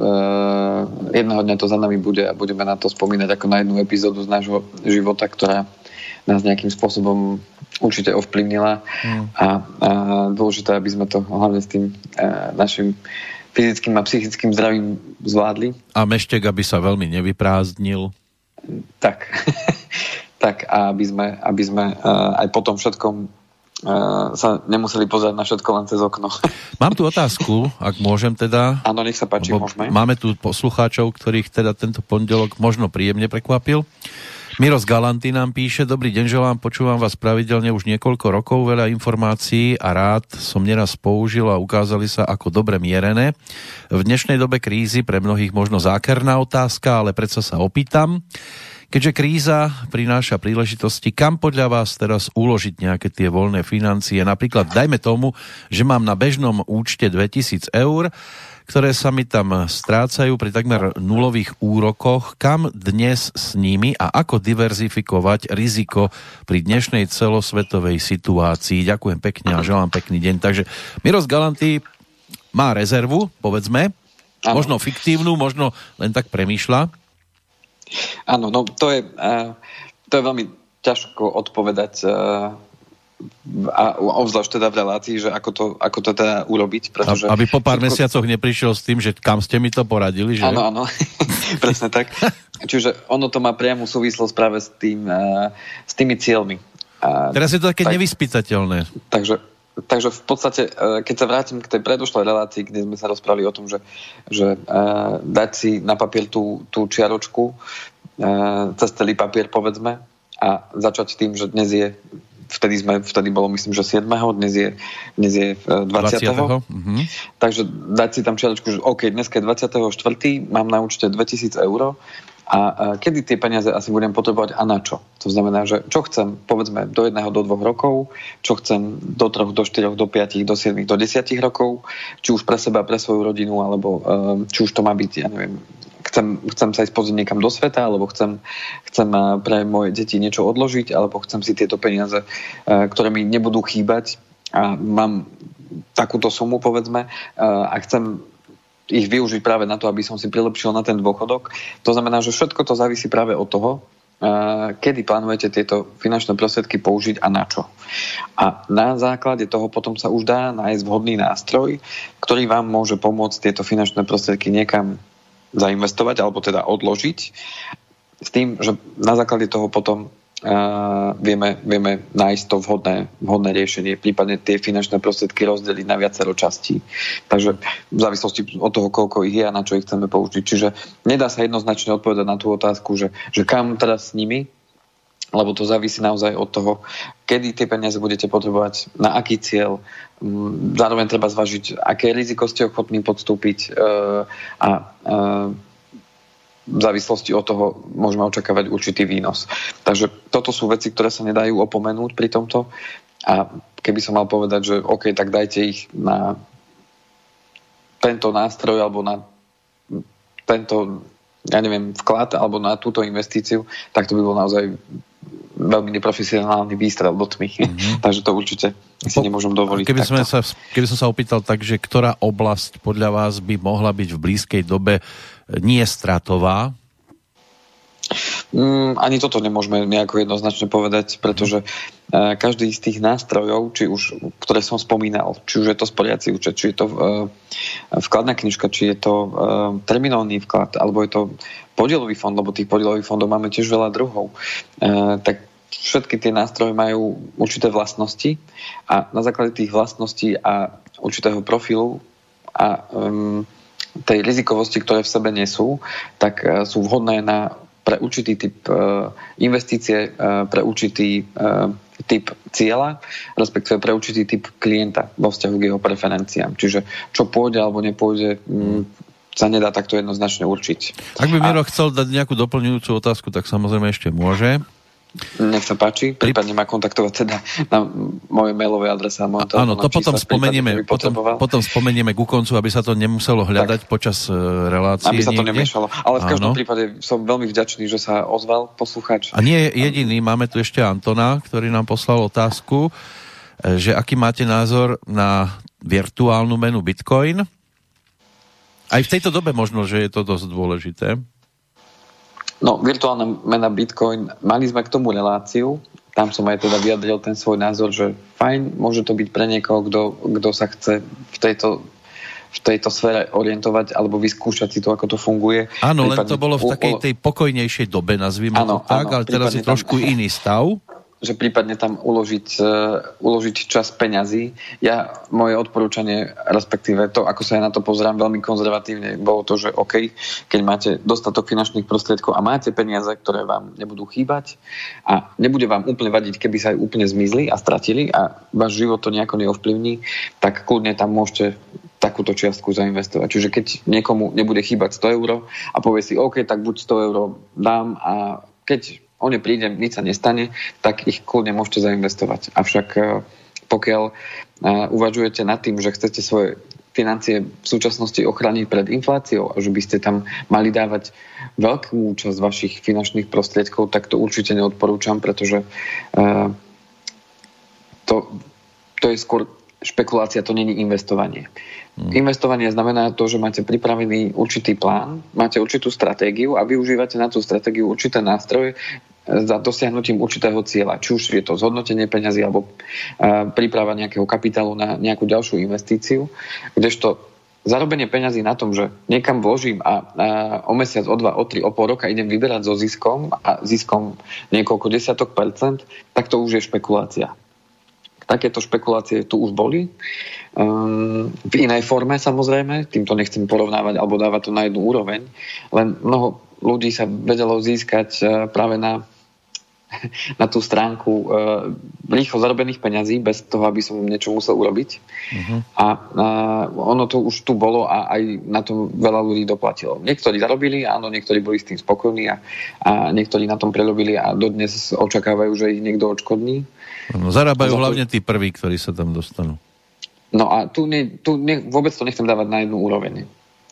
jedného dňa to za nami bude a budeme na to spomínať ako na jednu epizódu z nášho života, ktorá nás nejakým spôsobom určite ovplyvnila mm. a, a dôležité, aby sme to hlavne s tým e, našim fyzickým a psychickým zdravím zvládli. A meštek, aby sa veľmi nevyprázdnil. Tak. tak a aby sme, aby sme uh, aj po tom všetkom sa nemuseli pozerať na všetko len cez okno. Mám tu otázku, ak môžem teda. Áno, nech sa páči, môžeme. Máme tu poslucháčov, ktorých teda tento pondelok možno príjemne prekvapil. Miros Galanty nám píše, dobrý deň, želám, počúvam vás pravidelne už niekoľko rokov, veľa informácií a rád som neraz použil a ukázali sa ako dobre mierené. V dnešnej dobe krízy pre mnohých možno zákerná otázka, ale predsa sa opýtam. Keďže kríza prináša príležitosti, kam podľa vás teraz uložiť nejaké tie voľné financie? Napríklad dajme tomu, že mám na bežnom účte 2000 eur, ktoré sa mi tam strácajú pri takmer nulových úrokoch. Kam dnes s nimi a ako diverzifikovať riziko pri dnešnej celosvetovej situácii? Ďakujem pekne a želám pekný deň. Takže Miros Galanty má rezervu, povedzme, ano. možno fiktívnu, možno len tak premýšľa. Áno, no to je, uh, to je veľmi ťažko odpovedať uh, a obzvlášť teda v relácii, že ako to, ako to teda urobiť. Pretože Aby po pár všetko... mesiacoch neprišiel s tým, že kam ste mi to poradili, že? Áno, áno, presne tak. Čiže ono to má priamu súvislosť práve s, tým, uh, s tými cieľmi. Teraz je to také tak, nevyspytateľné. Takže takže v podstate, e, keď sa vrátim k tej predošlej relácii, kde sme sa rozprávali o tom, že, že uh, dať si na papier tú, tú čiaročku uh, cez celý papier, povedzme, a začať tým, že dnes je vtedy, sme, vtedy bolo myslím, že 7. dnes je, dnes je 20. 20. Mm-hmm. Takže dať si tam čiaročku, že OK, dnes je 24. mám na účte 2000 eur a kedy tie peniaze asi budem potrebovať a na čo. To znamená, že čo chcem, povedzme, do jedného, do dvoch rokov, čo chcem do troch, do štyroch, do piatich, do siedmých, do desiatich rokov, či už pre seba, pre svoju rodinu, alebo um, či už to má byť, ja neviem, chcem, chcem sa ísť pozrieť niekam do sveta, alebo chcem, chcem pre moje deti niečo odložiť, alebo chcem si tieto peniaze, uh, ktoré mi nebudú chýbať a mám takúto sumu, povedzme, uh, a chcem ich využiť práve na to, aby som si prilepšil na ten dôchodok. To znamená, že všetko to závisí práve od toho, kedy plánujete tieto finančné prostriedky použiť a na čo. A na základe toho potom sa už dá nájsť vhodný nástroj, ktorý vám môže pomôcť tieto finančné prostriedky niekam zainvestovať alebo teda odložiť s tým, že na základe toho potom vieme, vieme nájsť to vhodné, vhodné riešenie, prípadne tie finančné prostriedky rozdeliť na viacero častí. Takže v závislosti od toho, koľko ich je a na čo ich chceme použiť. Čiže nedá sa jednoznačne odpovedať na tú otázku, že, že kam teraz s nimi, lebo to závisí naozaj od toho, kedy tie peniaze budete potrebovať, na aký cieľ. Mm, zároveň treba zvažiť, aké riziko ste ochotní podstúpiť e, a e, v závislosti od toho môžeme očakávať určitý výnos. Takže toto sú veci, ktoré sa nedajú opomenúť pri tomto. A keby som mal povedať, že OK, tak dajte ich na tento nástroj alebo na tento, ja neviem, vklad alebo na túto investíciu, tak to by bol naozaj veľmi neprofesionálny výstrel do tmy. Mm-hmm. Takže to určite si nemôžem dovoliť. Keby, sme sa, keby som sa opýtal tak, že ktorá oblasť podľa vás by mohla byť v blízkej dobe nie stratová? Mm, ani toto nemôžeme nejako jednoznačne povedať, pretože uh, každý z tých nástrojov, či už, ktoré som spomínal, či už je to sporiaci účet, či je to uh, vkladná knižka, či je to uh, terminálny vklad, alebo je to podielový fond, lebo tých podielových fondov máme tiež veľa druhov, uh, tak všetky tie nástroje majú určité vlastnosti a na základe tých vlastností a určitého profilu a um, tej rizikovosti, ktoré v sebe nesú, tak uh, sú vhodné na pre určitý typ uh, investície, uh, pre určitý uh, typ cieľa, respektíve pre určitý typ klienta vo vzťahu k jeho preferenciám. Čiže čo pôjde alebo nepôjde, mm, sa nedá takto jednoznačne určiť. Ak by Miro A... chcel dať nejakú doplňujúcu otázku, tak samozrejme ešte môže. Nech sa páči, prípadne ma kontaktovať teda na moje mailové adrese. Áno, to potom spomenieme, potom, potom spomenieme ku koncu, aby sa to nemuselo hľadať tak. počas uh, relácie. Aby sa to niekde. nemiešalo. Ale v každom Áno. prípade som veľmi vďačný, že sa ozval posluchač. A nie je jediný, máme tu ešte Antona, ktorý nám poslal otázku, e, že aký máte názor na virtuálnu menu Bitcoin. Aj v tejto dobe možno, že je to dosť dôležité. No, virtuálna mena Bitcoin, mali sme k tomu reláciu, tam som aj teda vyjadril ten svoj názor, že fajn, môže to byť pre niekoho, kto sa chce v tejto v tejto sfére orientovať alebo vyskúšať si to, ako to funguje. Áno, len to bolo v takej tej pokojnejšej dobe, nazvime to tak, áno, ale teraz je trošku tam... iný stav že prípadne tam uložiť, uh, uložiť čas peňazí. Ja, moje odporúčanie, respektíve to, ako sa ja na to pozerám veľmi konzervatívne, bolo to, že OK, keď máte dostatok finančných prostriedkov a máte peniaze, ktoré vám nebudú chýbať a nebude vám úplne vadiť, keby sa aj úplne zmizli a stratili a váš život to nejako neovplyvní, tak kľudne tam môžete takúto čiastku zainvestovať. Čiže keď niekomu nebude chýbať 100 eur a povie si, OK, tak buď 100 eur dám a keď o ne príde, nič sa nestane, tak ich kľudne môžete zainvestovať. Avšak e, pokiaľ e, uvažujete nad tým, že chcete svoje financie v súčasnosti ochrániť pred infláciou a že by ste tam mali dávať veľkú časť vašich finančných prostriedkov, tak to určite neodporúčam, pretože uh, to, to je skôr špekulácia, to není investovanie. Hmm. Investovanie znamená to, že máte pripravený určitý plán, máte určitú stratégiu a využívate na tú stratégiu určité nástroje za dosiahnutím určitého cieľa. Či už je to zhodnotenie peňazí alebo uh, príprava nejakého kapitálu na nejakú ďalšiu investíciu, kdežto zarobenie peňazí na tom, že niekam vložím a o mesiac, o dva, o tri, o pol roka idem vyberať so ziskom a ziskom niekoľko desiatok percent, tak to už je špekulácia. Takéto špekulácie tu už boli. Um, v inej forme samozrejme, týmto nechcem porovnávať alebo dávať to na jednu úroveň, len mnoho ľudí sa vedelo získať uh, práve na na tú stránku uh, rýchlo zarobených peňazí bez toho, aby som niečo musel urobiť. Uh-huh. A uh, ono to už tu bolo a aj na to veľa ľudí doplatilo. Niektorí zarobili, áno, niektorí boli s tým spokojní a, a niektorí na tom prerobili a dodnes očakávajú, že ich niekto odškodní. No, zarábajú to... hlavne tí prví, ktorí sa tam dostanú. No a tu, ne, tu ne, vôbec to nechcem dávať na jednu úroveň.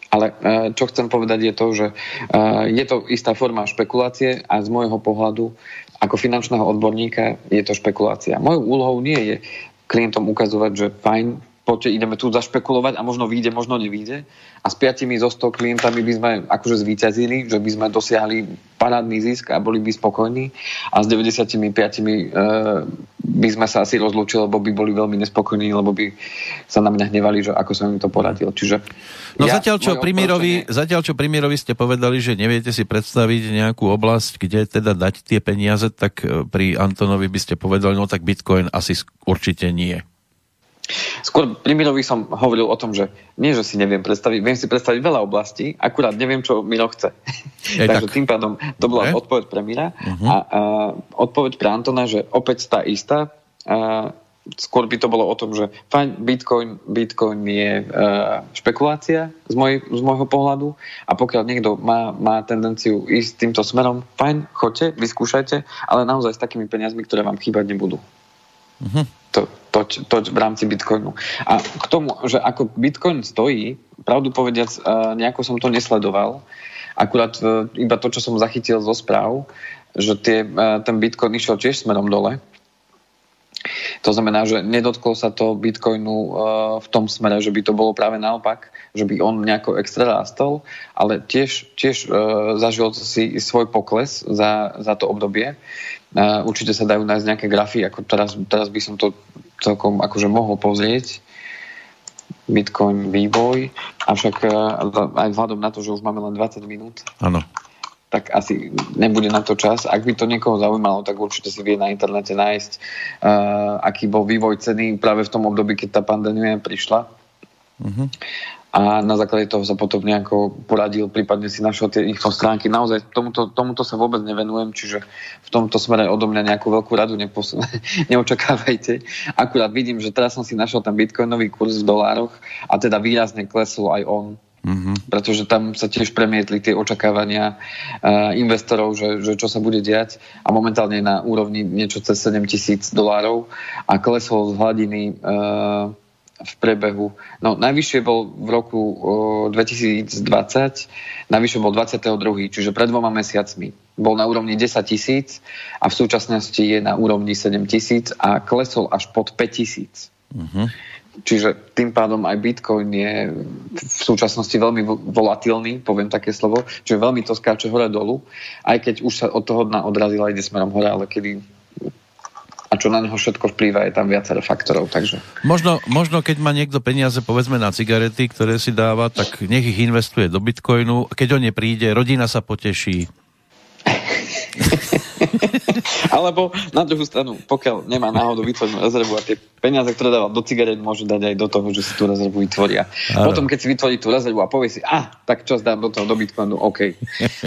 Ale uh, čo chcem povedať je to, že uh, je to istá forma špekulácie a z môjho pohľadu ako finančného odborníka je to špekulácia. Mojou úlohou nie je klientom ukazovať, že fajn, poďte, ideme tu zašpekulovať a možno vyjde, možno nevyjde. A s piatimi zo 100 klientami by sme akože zvíťazili, že by sme dosiahli parádny zisk a boli by spokojní. A s 95 e, by sme sa asi rozlúčili, lebo by boli veľmi nespokojní, lebo by sa na mňa hnevali, že ako som im to poradil. Čiže No ja, zatiaľ, čo primírovi, zatiaľ, čo primírovi ste povedali, že neviete si predstaviť nejakú oblasť, kde teda dať tie peniaze, tak e, pri Antonovi by ste povedali, no tak Bitcoin asi určite nie. Skôr pri Mirovi som hovoril o tom, že nie, že si neviem predstaviť, viem si predstaviť veľa oblastí, akurát neviem, čo Miro chce. Je, Takže tak. tým pádom to bola okay. odpoveď pre Mira. Uh-huh. A, a odpoveď pre Antona, že opäť tá istá, a, skôr by to bolo o tom, že fajn, Bitcoin, Bitcoin je uh, špekulácia z, moj, z môjho pohľadu a pokiaľ niekto má, má tendenciu ísť týmto smerom, fajn, choďte, vyskúšajte, ale naozaj s takými peniazmi, ktoré vám chýbať nebudú. Uh-huh to, to, to v rámci Bitcoinu. A k tomu, že ako Bitcoin stojí, pravdu povediac, e, nejako som to nesledoval, akurát e, iba to, čo som zachytil zo správ, že tie, e, ten Bitcoin išiel tiež smerom dole. To znamená, že nedotklo sa to Bitcoinu v tom smere, že by to bolo práve naopak, že by on nejako extra rástol, ale tiež, tiež zažil si svoj pokles za, za to obdobie. Určite sa dajú nájsť nejaké grafy, ako teraz, teraz by som to celkom akože mohol pozrieť. Bitcoin vývoj, avšak e, aj vzhľadom na to, že už máme len 20 minút, ano. tak asi nebude na to čas. Ak by to niekoho zaujímalo, tak určite si vie na internete nájsť, uh, aký bol vývoj ceny práve v tom období, keď tá pandémia prišla. Uh-huh a na základe toho sa potom nejako poradil, prípadne si našiel tie ich stránky. Naozaj tomuto, tomuto sa vôbec nevenujem, čiže v tomto smere odo mňa nejakú veľkú radu nepos- neočakávajte. Akurát vidím, že teraz som si našiel ten bitcoinový kurz v dolároch a teda výrazne klesol aj on. Mm-hmm. Pretože tam sa tiež premietli tie očakávania uh, investorov, že, že čo sa bude diať a momentálne je na úrovni niečo cez 7 tisíc dolárov a klesol z hladiny uh, v prebehu. No, najvyššie bol v roku o, 2020, najvyššie bol 22. Čiže pred dvoma mesiacmi. Bol na úrovni 10 tisíc a v súčasnosti je na úrovni 7 tisíc a klesol až pod 5 tisíc. Uh-huh. Čiže tým pádom aj Bitcoin je v súčasnosti veľmi volatilný, poviem také slovo, čiže veľmi to skáče hore dolu, aj keď už sa od toho dna odrazila ide smerom hore, ale kedy a čo na neho všetko vplýva, je tam viacero faktorov. Takže. Možno, možno keď má niekto peniaze povedzme na cigarety, ktoré si dáva, tak nech ich investuje do bitcoinu. Keď o ne príde, rodina sa poteší. Alebo na druhú stranu, pokiaľ nemá náhodou vytvorenú rezervu a tie peniaze, ktoré dáva do cigaret, môže dať aj do toho, že si tú rezervu vytvoria. Ano. Potom, keď si vytvorí tú rezervu a povie si, a, ah, tak čo zdám do toho, do Bitcoinu, OK.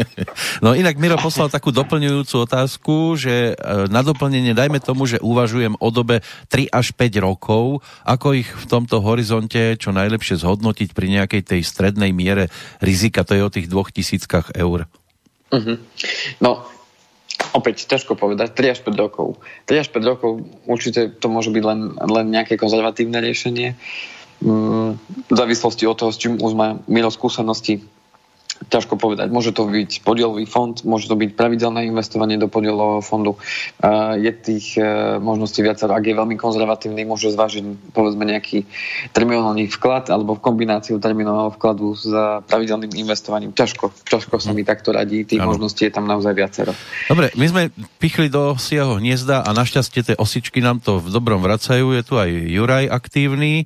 no inak Miro poslal takú doplňujúcu otázku, že e, na doplnenie dajme tomu, že uvažujem o dobe 3 až 5 rokov, ako ich v tomto horizonte čo najlepšie zhodnotiť pri nejakej tej strednej miere rizika, to je o tých dvoch tisíckach eur. Uh-huh. No, Opäť ťažko povedať, 3 až 5 rokov. 3 až 5 rokov určite to môže byť len, len nejaké konzervatívne riešenie. Mm, v závislosti od toho, s čím už má Miro skúsenosti, ťažko povedať. Môže to byť podielový fond, môže to byť pravidelné investovanie do podielového fondu. Je tých e, možností viacero. Ak je veľmi konzervatívny, môže zvážiť povedzme nejaký terminálny vklad alebo v kombináciu terminálneho vkladu s pravidelným investovaním. Ťažko, ťažko sa mi takto radí. Tých ano. možností je tam naozaj viacero. Dobre, my sme pichli do sieho hniezda a našťastie tie osičky nám to v dobrom vracajú. Je tu aj Juraj aktívny.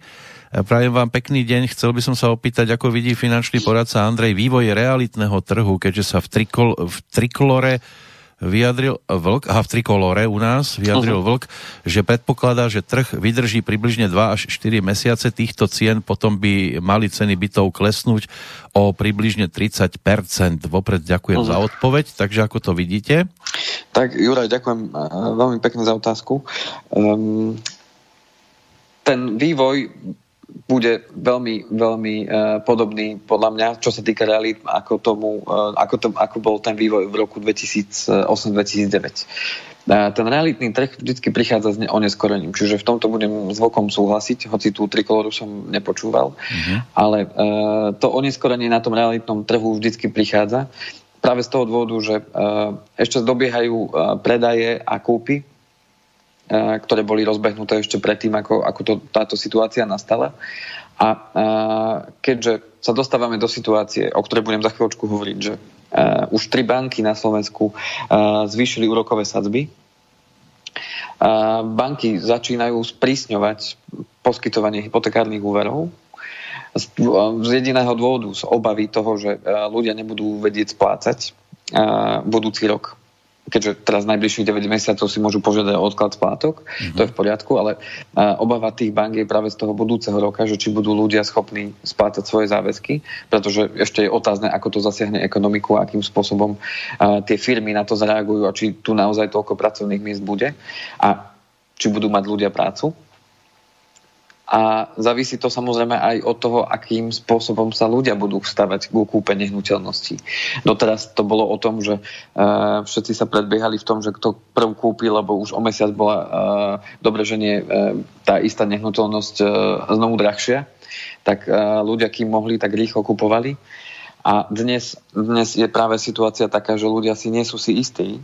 Prajem vám pekný deň. Chcel by som sa opýtať, ako vidí finančný poradca Andrej vývoj realitného trhu, keďže sa v, trikol, v trikolore vyjadril Vlk, aha, v trikolore u nás vyjadril uh-huh. Vlk, že predpokladá, že trh vydrží približne 2 až 4 mesiace týchto cien, potom by mali ceny bytov klesnúť o približne 30%. Vopred ďakujem uh-huh. za odpoveď, takže ako to vidíte? Tak Juraj, ďakujem eh, veľmi pekne za otázku. Um, ten vývoj bude veľmi, veľmi uh, podobný podľa mňa, čo sa týka realít, ako, tomu, uh, ako, to, ako bol ten vývoj v roku 2008-2009. Uh, ten realitný trh vždy prichádza s oneskorením, čiže v tomto budem s Vokom súhlasiť, hoci tú trikoloru som nepočúval, uh-huh. ale to oneskorenie na tom realitnom trhu vždy prichádza práve z toho dôvodu, že ešte dobiehajú predaje a kúpy ktoré boli rozbehnuté ešte predtým, ako, ako to, táto situácia nastala. A, a keďže sa dostávame do situácie, o ktorej budem za chvíľočku hovoriť, že a, už tri banky na Slovensku a, zvýšili úrokové sadzby, a, banky začínajú sprísňovať poskytovanie hypotekárnych úverov z, z jediného dôvodu, z obavy toho, že ľudia nebudú vedieť splácať budúci rok keďže teraz najbližších 9 mesiacov si môžu požiadať o odklad splátok, mm-hmm. to je v poriadku, ale obava tých bank je práve z toho budúceho roka, že či budú ľudia schopní splácať svoje záväzky, pretože ešte je otázne, ako to zasiahne ekonomiku a akým spôsobom tie firmy na to zareagujú a či tu naozaj toľko pracovných miest bude a či budú mať ľudia prácu a závisí to samozrejme aj od toho, akým spôsobom sa ľudia budú vstavať k kúpe nehnuteľností. Doteraz to bolo o tom, že uh, všetci sa predbiehali v tom, že kto prv kúpi, lebo už o mesiac bola uh, dobre, že nie uh, tá istá nehnuteľnosť uh, znovu drahšia, tak uh, ľudia, kým mohli, tak rýchlo kupovali. A dnes, dnes je práve situácia taká, že ľudia si nie sú si istí,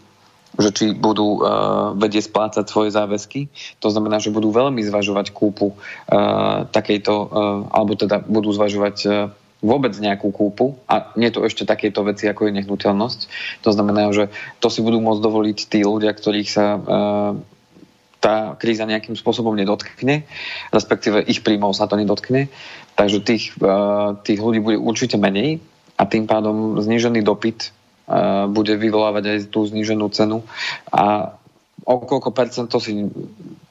že či budú uh, vedieť splácať svoje záväzky. To znamená, že budú veľmi zvažovať kúpu uh, takejto, uh, alebo teda budú zvažovať uh, vôbec nejakú kúpu a nie to ešte takéto veci, ako je nehnuteľnosť. To znamená, že to si budú môcť dovoliť tí ľudia, ktorých sa uh, tá kríza nejakým spôsobom nedotkne, respektíve ich príjmov sa to nedotkne. Takže tých, tých ľudí bude určite menej a tým pádom znížený dopyt bude vyvolávať aj tú zníženú cenu a o koľko percent to si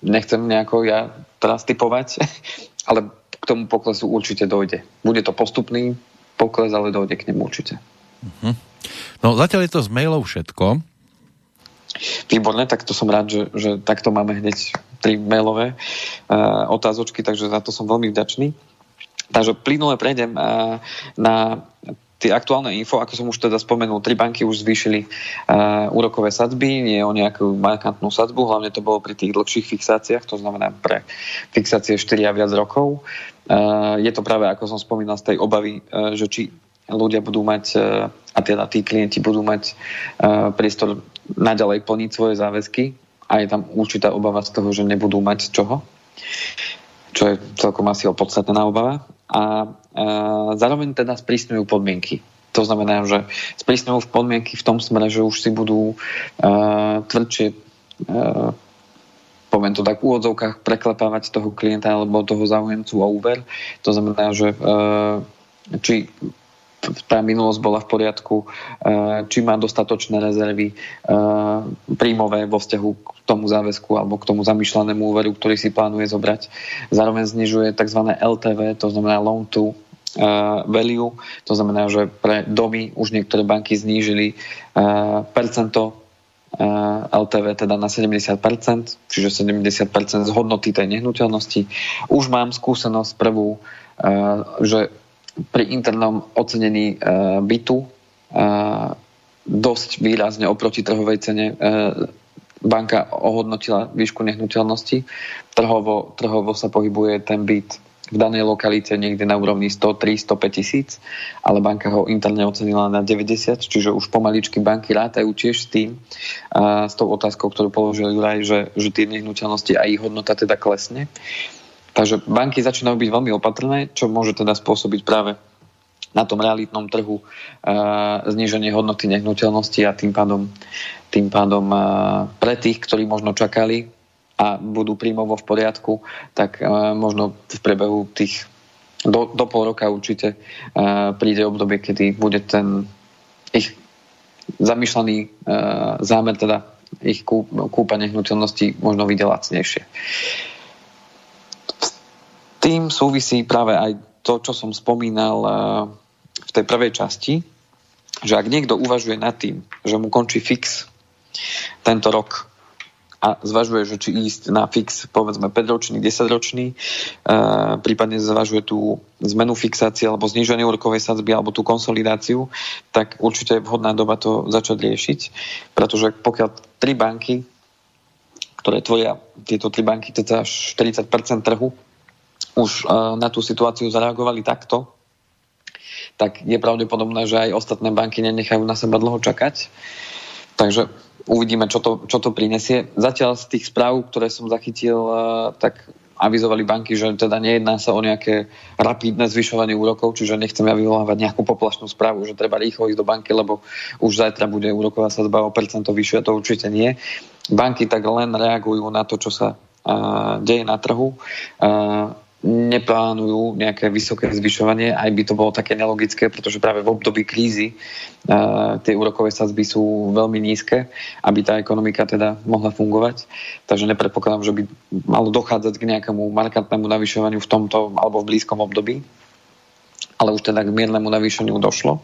nechcem nejako ja teraz typovať, ale k tomu poklesu určite dojde. Bude to postupný pokles, ale dojde k nemu určite. Uh-huh. No zatiaľ je to z mailov všetko. Výborné, tak to som rád, že, že takto máme hneď tri mailové uh, otázočky, takže za to som veľmi vďačný. Takže plynule prejdem uh, na tie aktuálne info, ako som už teda spomenul, tri banky už zvýšili uh, úrokové sadzby, nie o nejakú markantnú sadzbu, hlavne to bolo pri tých dlhších fixáciách, to znamená pre fixácie 4 a viac rokov. Uh, je to práve, ako som spomínal, z tej obavy, uh, že či ľudia budú mať, uh, a teda tí klienti budú mať uh, priestor naďalej plniť svoje záväzky a je tam určitá obava z toho, že nebudú mať čoho čo je celkom asi opodstatnená obava. A, zároveň teda sprísňujú podmienky. To znamená, že sprísňujú podmienky v tom smere, že už si budú uh, tvrdšie uh, poviem to tak v úvodzovkách, preklepávať toho klienta alebo toho záujemcu o úver. To znamená, že uh, či tá minulosť bola v poriadku, eh, či má dostatočné rezervy eh, príjmové vo vzťahu k tomu záväzku alebo k tomu zamýšľanému úveru, ktorý si plánuje zobrať. Zároveň znižuje tzv. LTV, to znamená loan to eh, value, to znamená, že pre domy už niektoré banky znížili percento LTV teda na 70%, čiže 70% z hodnoty tej nehnuteľnosti. Už mám skúsenosť prvú, že pri internom ocenení e, bytu e, dosť výrazne oproti trhovej cene e, banka ohodnotila výšku nehnuteľnosti. Trhovo, trhovo sa pohybuje ten byt v danej lokalite niekde na úrovni 103, 105 tisíc, ale banka ho interne ocenila na 90, čiže už pomaličky banky rátajú tiež s tým, a s tou otázkou, ktorú položil Juraj, že, že tie nehnuteľnosti a ich hodnota teda klesne. Takže banky začínajú byť veľmi opatrné, čo môže teda spôsobiť práve na tom realitnom trhu uh, zníženie hodnoty nehnuteľnosti a tým pádom, tým pádom uh, pre tých, ktorí možno čakali a budú príjmovo v poriadku, tak uh, možno v priebehu tých do, do pol roka určite uh, príde obdobie, kedy bude ten ich zamýšľaný uh, zámer, teda ich kúp, kúpa nehnuteľnosti možno vidieť lacnejšie tým súvisí práve aj to, čo som spomínal eh, v tej prvej časti, že ak niekto uvažuje nad tým, že mu končí fix tento rok a zvažuje, že či ísť na fix povedzme 5-ročný, 10-ročný, e, prípadne zvažuje tú zmenu fixácie alebo zniženie úrokovej sadzby alebo tú konsolidáciu, tak určite je vhodná doba to začať riešiť, pretože pokiaľ tri banky, ktoré tvoria tieto tri banky, teda až 40% trhu, už na tú situáciu zareagovali takto, tak je pravdepodobné, že aj ostatné banky nenechajú na seba dlho čakať. Takže uvidíme, čo to, čo to prinesie. Zatiaľ z tých správ, ktoré som zachytil, tak avizovali banky, že teda nejedná sa o nejaké rapidné zvyšovanie úrokov, čiže nechcem ja vyvolávať nejakú poplašnú správu, že treba rýchlo ísť do banky, lebo už zajtra bude úroková sadzba o percento vyššia, to určite nie. Banky tak len reagujú na to, čo sa uh, deje na trhu. Uh, neplánujú nejaké vysoké zvyšovanie, aj by to bolo také nelogické, pretože práve v období krízy uh, tie úrokové sazby sú veľmi nízke, aby tá ekonomika teda mohla fungovať. Takže nepredpokladám, že by malo dochádzať k nejakému markantnému navyšovaniu v tomto alebo v blízkom období. Ale už teda k miernemu navýšeniu došlo.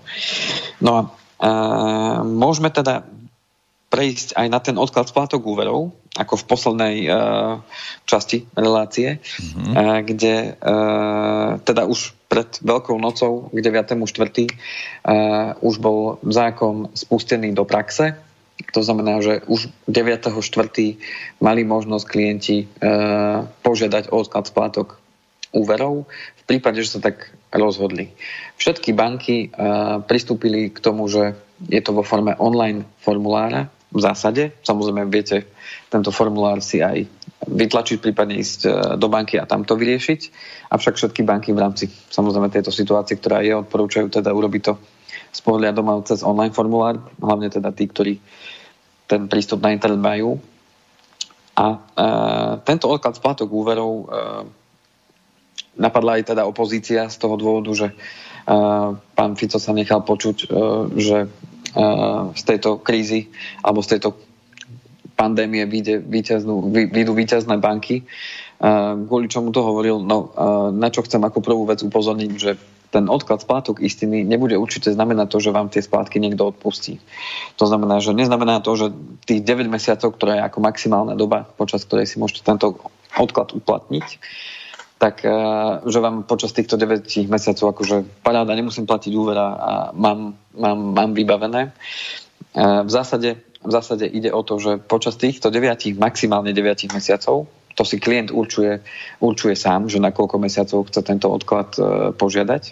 No a uh, môžeme teda prejsť aj na ten odklad splátok úverov, ako v poslednej uh, časti relácie, mm-hmm. uh, kde uh, teda už pred Veľkou nocou k 9.4. Uh, už bol zákon spustený do praxe. To znamená, že už 9.4. mali možnosť klienti uh, požiadať o odklad splátok úverov v prípade, že sa tak rozhodli. Všetky banky uh, pristúpili k tomu, že je to vo forme online formulára, v zásade. Samozrejme, viete tento formulár si aj vytlačiť, prípadne ísť e, do banky a tam to vyriešiť. Avšak všetky banky v rámci samozrejme tejto situácie, ktorá je, odporúčajú teda urobiť to z pohľadu cez online formulár, hlavne teda tí, ktorí ten prístup na internet majú. A e, tento odklad splátok úverov e, napadla aj teda opozícia z toho dôvodu, že e, pán Fico sa nechal počuť, e, že z tejto krízy alebo z tejto pandémie vyjde vyjdú výťazné banky kvôli čomu to hovoril, no na čo chcem ako prvú vec upozorniť, že ten odklad splátok istiny nebude určite znamenať to, že vám tie splátky niekto odpustí. To znamená, že neznamená to, že tých 9 mesiacov, ktorá je ako maximálna doba, počas ktorej si môžete tento odklad uplatniť, tak že vám počas týchto 9 mesiacov akože paráda, nemusím platiť úver a mám, mám, mám vybavené. V zásade, v zásade ide o to, že počas týchto 9, maximálne 9 mesiacov to si klient určuje, určuje sám, že na koľko mesiacov chce tento odklad e, požiadať.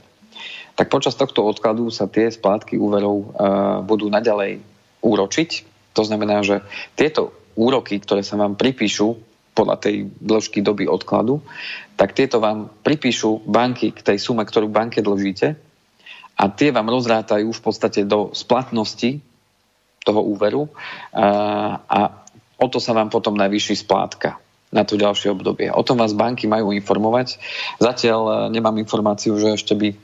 Tak počas tohto odkladu sa tie splátky úverov budú naďalej úročiť. To znamená, že tieto úroky, ktoré sa vám pripíšu podľa tej dĺžky doby odkladu, tak tieto vám pripíšu banky k tej sume, ktorú banke dlžíte a tie vám rozrátajú v podstate do splatnosti toho úveru a, a o to sa vám potom najvyšší splátka na to ďalšie obdobie. O tom vás banky majú informovať. Zatiaľ e, nemám informáciu, že ešte by e,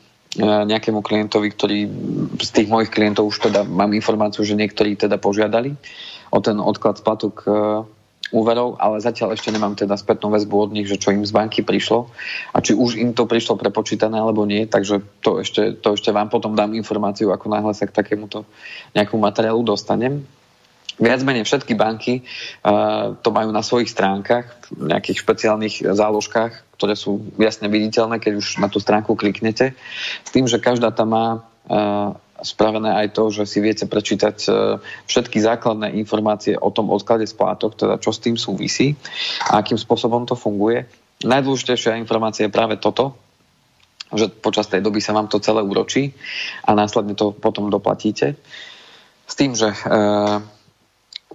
nejakému klientovi, ktorý z tých mojich klientov už teda mám informáciu, že niektorí teda požiadali o ten odklad splatok e, úverov, ale zatiaľ ešte nemám teda spätnú väzbu od nich, že čo im z banky prišlo a či už im to prišlo prepočítané alebo nie, takže to ešte, to ešte vám potom dám informáciu, ako náhle sa k takémuto nejakú materiálu dostanem. Viac menej všetky banky uh, to majú na svojich stránkach, v nejakých špeciálnych záložkách, ktoré sú jasne viditeľné, keď už na tú stránku kliknete. S tým, že každá tam má uh, spravené aj to, že si viete prečítať uh, všetky základné informácie o tom odklade splátok, teda čo s tým súvisí a akým spôsobom to funguje. Najdôležitejšia informácia je práve toto, že počas tej doby sa vám to celé uročí a následne to potom doplatíte. S tým, že uh,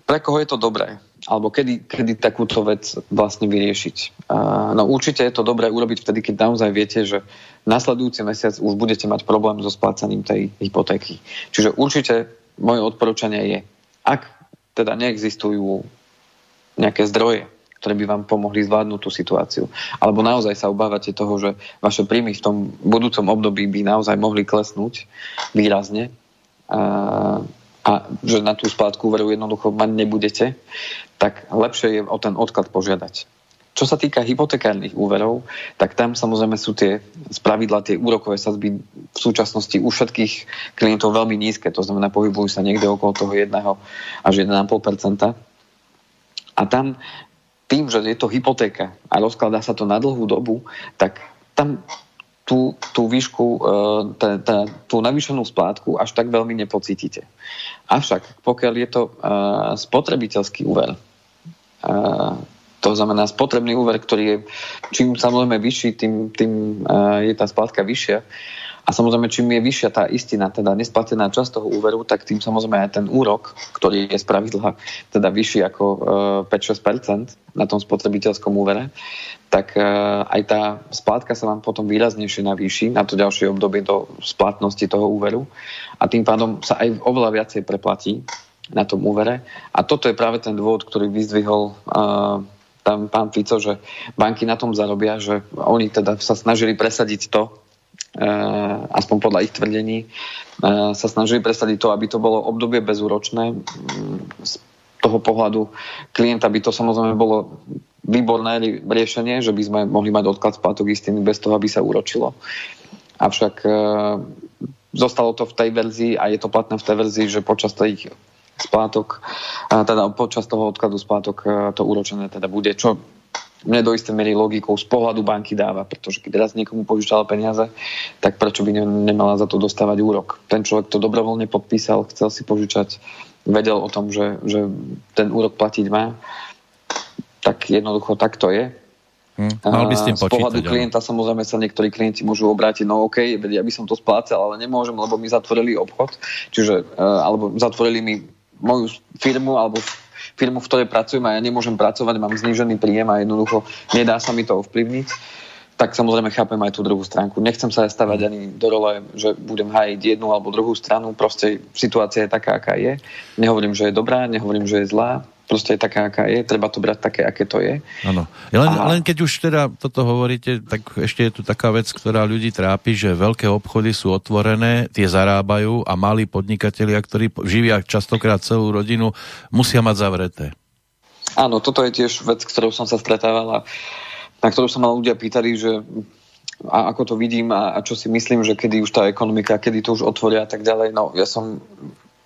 pre koho je to dobré? Alebo kedy, kedy takúto vec vlastne vyriešiť? No určite je to dobré urobiť vtedy, keď naozaj viete, že nasledujúci mesiac už budete mať problém so splácaním tej hypotéky. Čiže určite moje odporúčanie je, ak teda neexistujú nejaké zdroje, ktoré by vám pomohli zvládnuť tú situáciu. Alebo naozaj sa obávate toho, že vaše príjmy v tom budúcom období by naozaj mohli klesnúť výrazne. A že na tú splátku úveru jednoducho mať nebudete, tak lepšie je o ten odklad požiadať. Čo sa týka hypotekárnych úverov, tak tam samozrejme sú tie spravidla, tie úrokové sazby v súčasnosti u všetkých klientov veľmi nízke, to znamená pohybujú sa niekde okolo toho 1 až 1,5% A tam tým, že je to hypotéka a rozkladá sa to na dlhú dobu, tak tam tú, tú výšku, e, tá, tá, tú navýšenú splátku až tak veľmi nepocítite. Avšak pokiaľ je to e, spotrebiteľský úver, e, to znamená spotrebný úver, ktorý je čím samozrejme vyšší, tým, tým je tá splátka vyššia, a samozrejme, čím je vyššia tá istina, teda nesplatená časť toho úveru, tak tým samozrejme aj ten úrok, ktorý je z pravidla teda vyšší ako e, 5-6% na tom spotrebiteľskom úvere, tak e, aj tá splátka sa vám potom výraznejšie navýši na to ďalšie obdobie do splatnosti toho úveru a tým pádom sa aj oveľa viacej preplatí na tom úvere. A toto je práve ten dôvod, ktorý vyzdvihol uh, tam pán Fico, že banky na tom zarobia, že oni teda sa snažili presadiť to, aspoň podľa ich tvrdení, eh, sa snažili presadiť to, aby to bolo obdobie bezúročné. Mm, z toho pohľadu klienta by to samozrejme bolo výborné riešenie, že by sme mohli mať odklad splátok istými bez toho, aby sa uročilo. Avšak eh, zostalo to v tej verzii a je to platné v tej verzii, že počas tých splátok, teda počas toho odkladu splátok to úročené teda bude, čo mne do istej miery logikou z pohľadu banky dáva, pretože keď raz niekomu požičala peniaze, tak prečo by ne, nemala za to dostávať úrok. Ten človek to dobrovoľne podpísal, chcel si požičať, vedel o tom, že, že ten úrok platiť má, tak jednoducho tak to je. Hm, mal by s tým počítať, Z pohľadu klienta ale... samozrejme sa niektorí klienti môžu obrátiť, no OK, ja by som to splácal, ale nemôžem, lebo mi zatvorili obchod, čiže, e, alebo zatvorili mi moju firmu alebo firmu, v ktorej pracujem a ja nemôžem pracovať, mám znížený príjem a jednoducho nedá sa mi to ovplyvniť, tak samozrejme chápem aj tú druhú stránku. Nechcem sa stavať ani do role, že budem hájiť jednu alebo druhú stranu. Proste situácia je taká, aká je. Nehovorím, že je dobrá, nehovorím, že je zlá proste je taká, aká je, treba to brať také, aké to je. Áno. Len, a... len keď už teda toto hovoríte, tak ešte je tu taká vec, ktorá ľudí trápi, že veľké obchody sú otvorené, tie zarábajú a malí podnikatelia, ktorí živia častokrát celú rodinu, musia mať zavreté. Áno, toto je tiež vec, ktorou som sa stretávala na ktorú sa ma ľudia pýtali, že a ako to vidím a, a čo si myslím, že kedy už tá ekonomika, kedy to už otvoria a tak ďalej. No ja som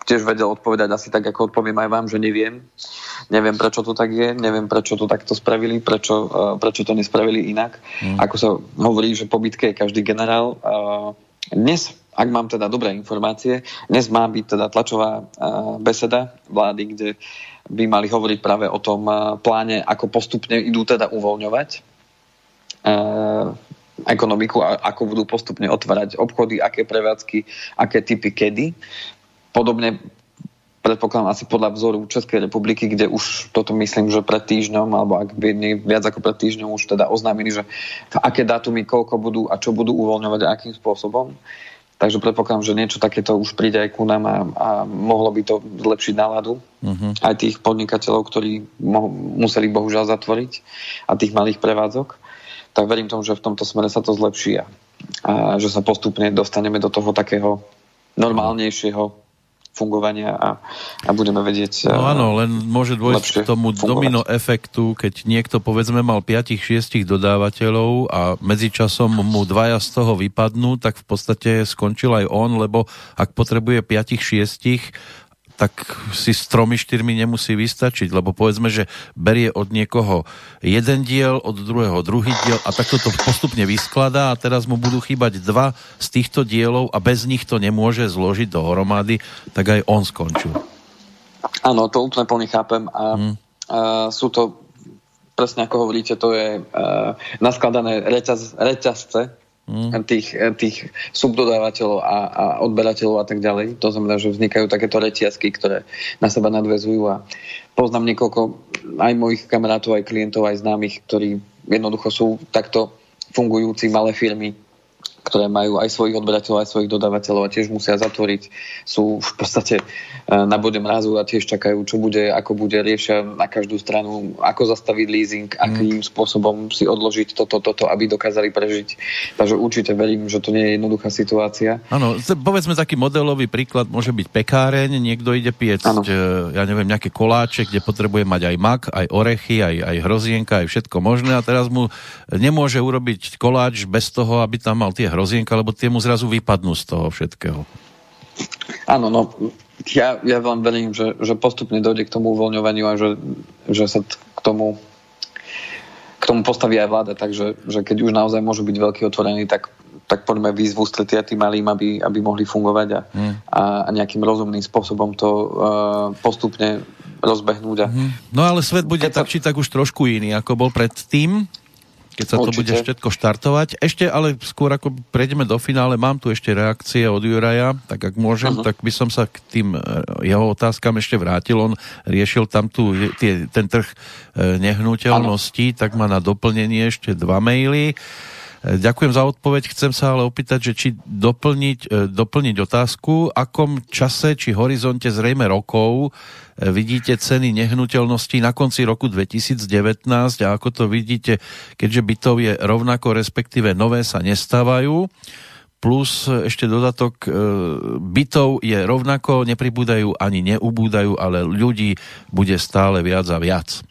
tiež vedel odpovedať asi tak, ako odpoviem aj vám, že neviem. Neviem, prečo to tak je, neviem, prečo to takto spravili, prečo, uh, prečo to nespravili inak. Mm. Ako sa hovorí, že po bitke je každý generál. Uh, dnes, ak mám teda dobré informácie, dnes má byť teda tlačová uh, beseda vlády, kde by mali hovoriť práve o tom uh, pláne, ako postupne idú teda uvoľňovať uh, ekonomiku a ako budú postupne otvárať obchody, aké prevádzky, aké typy kedy. Podobne predpokladám asi podľa vzoru Českej republiky, kde už toto myslím, že pred týždňom, alebo ak by nie viac ako pred týždňom už teda oznámili, že aké dátumy, koľko budú a čo budú uvoľňovať a akým spôsobom. Takže predpokladám, že niečo takéto už príde aj ku nám a, a mohlo by to zlepšiť náladu uh-huh. aj tých podnikateľov, ktorí mo- museli bohužiaľ zatvoriť a tých malých prevádzok. Tak verím tomu, že v tomto smere sa to zlepší a, a že sa postupne dostaneme do toho takého normálnejšieho fungovania a, a budeme vedieť No áno, len môže dôjsť k tomu fungovať. domino efektu, keď niekto povedzme mal 5-6 dodávateľov a medzičasom mu dvaja z toho vypadnú, tak v podstate skončil aj on, lebo ak potrebuje 5-6 tak si s tromi, štyrmi nemusí vystačiť, lebo povedzme, že berie od niekoho jeden diel, od druhého druhý diel a takto to postupne vyskladá a teraz mu budú chýbať dva z týchto dielov a bez nich to nemôže zložiť dohromady, tak aj on skončil. Áno, to úplne plne chápem a, hmm. a sú to presne ako hovoríte, to je uh, naskladané reťaz, reťazce. Tých, tých subdodávateľov a, a odberateľov a tak ďalej. To znamená, že vznikajú takéto reťazky, ktoré na seba nadvezujú a poznám niekoľko aj mojich kamarátov, aj klientov, aj známych, ktorí jednoducho sú takto fungujúci malé firmy, ktoré majú aj svojich odberateľov, aj svojich dodávateľov a tiež musia zatvoriť. Sú v podstate e, na bode mrazu a tiež čakajú, čo bude, ako bude, riešia na každú stranu, ako zastaviť leasing, mm. akým spôsobom si odložiť toto, toto, aby dokázali prežiť. Takže určite verím, že to nie je jednoduchá situácia. Áno, povedzme taký modelový príklad môže byť pekáreň, niekto ide piecť, ano. E, ja neviem, nejaké koláče, kde potrebuje mať aj mak, aj orechy, aj, aj hrozienka, aj všetko možné a teraz mu nemôže urobiť koláč bez toho, aby tam mal tie hrozienka, lebo tie mu zrazu vypadnú z toho všetkého. Áno, no ja, ja vám verím, že, že postupne dojde k tomu uvoľňovaniu a že, že sa k tomu k tomu postaví aj vláda, takže že keď už naozaj môžu byť veľký otvorení, tak, tak poďme výzvu stretia tým malým, aby, aby mohli fungovať a, hmm. a, a nejakým rozumným spôsobom to uh, postupne rozbehnúť. A... Hmm. No ale svet bude keď tak či tak už trošku iný, ako bol predtým keď sa to Určite. bude všetko štartovať. Ešte ale skôr ako prejdeme do finále, mám tu ešte reakcie od Juraja, tak ak môžem, uh-huh. tak by som sa k tým e, jeho otázkam ešte vrátil. On riešil tam tu tie, ten trh e, nehnuteľností, tak má na doplnenie ešte dva maily. Ďakujem za odpoveď. Chcem sa ale opýtať, že či doplniť, e, doplniť otázku, akom čase či horizonte zrejme rokov e, vidíte ceny nehnuteľností na konci roku 2019 a ako to vidíte, keďže bytov je rovnako, respektíve nové sa nestávajú plus ešte dodatok, e, bytov je rovnako, nepribúdajú ani neubúdajú, ale ľudí bude stále viac a viac.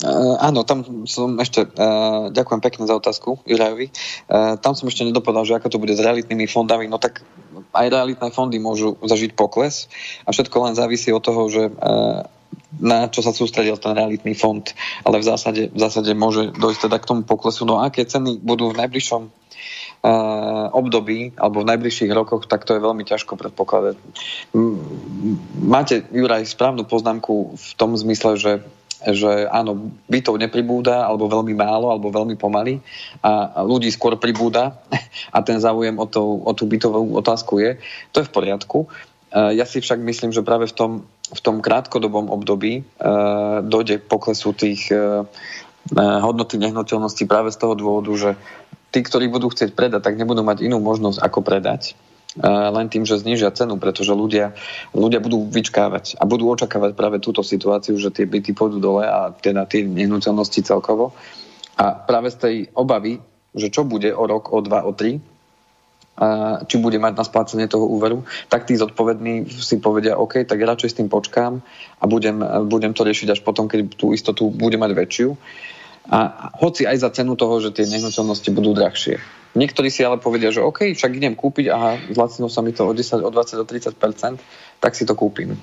Uh, áno, tam som ešte, uh, ďakujem pekne za otázku Jurajovi, uh, tam som ešte nedopovedal, že ako to bude s realitnými fondami, no tak aj realitné fondy môžu zažiť pokles a všetko len závisí od toho, že uh, na čo sa sústredil ten realitný fond, ale v zásade, v zásade môže dojsť teda k tomu poklesu. No aké ceny budú v najbližšom období alebo v najbližších rokoch, tak to je veľmi ťažko predpokladať. Máte, Juraj, správnu poznámku v tom zmysle, že že áno, bytov nepribúda, alebo veľmi málo, alebo veľmi pomaly a ľudí skôr pribúda a ten záujem o, to, o tú bytovú otázku je. To je v poriadku. E, ja si však myslím, že práve v tom, v tom krátkodobom období uh, dojde k poklesu tých uh, hodnoty nehnuteľností práve z toho dôvodu, že tí, ktorí budú chcieť predať, tak nebudú mať inú možnosť ako predať len tým, že znižia cenu, pretože ľudia, ľudia budú vyčkávať a budú očakávať práve túto situáciu, že tie byty pôjdu dole a teda tie nehnuteľnosti celkovo. A práve z tej obavy, že čo bude o rok, o dva, o tri, či bude mať na splácanie toho úveru, tak tí zodpovední si povedia, OK, tak radšej s tým počkám a budem, budem to riešiť až potom, keď tú istotu bude mať väčšiu. A hoci aj za cenu toho, že tie nehnuteľnosti budú drahšie. Niektorí si ale povedia, že OK, však idem kúpiť a zlacnilo sa mi to o 10, o 20, o 30% tak si to kúpim.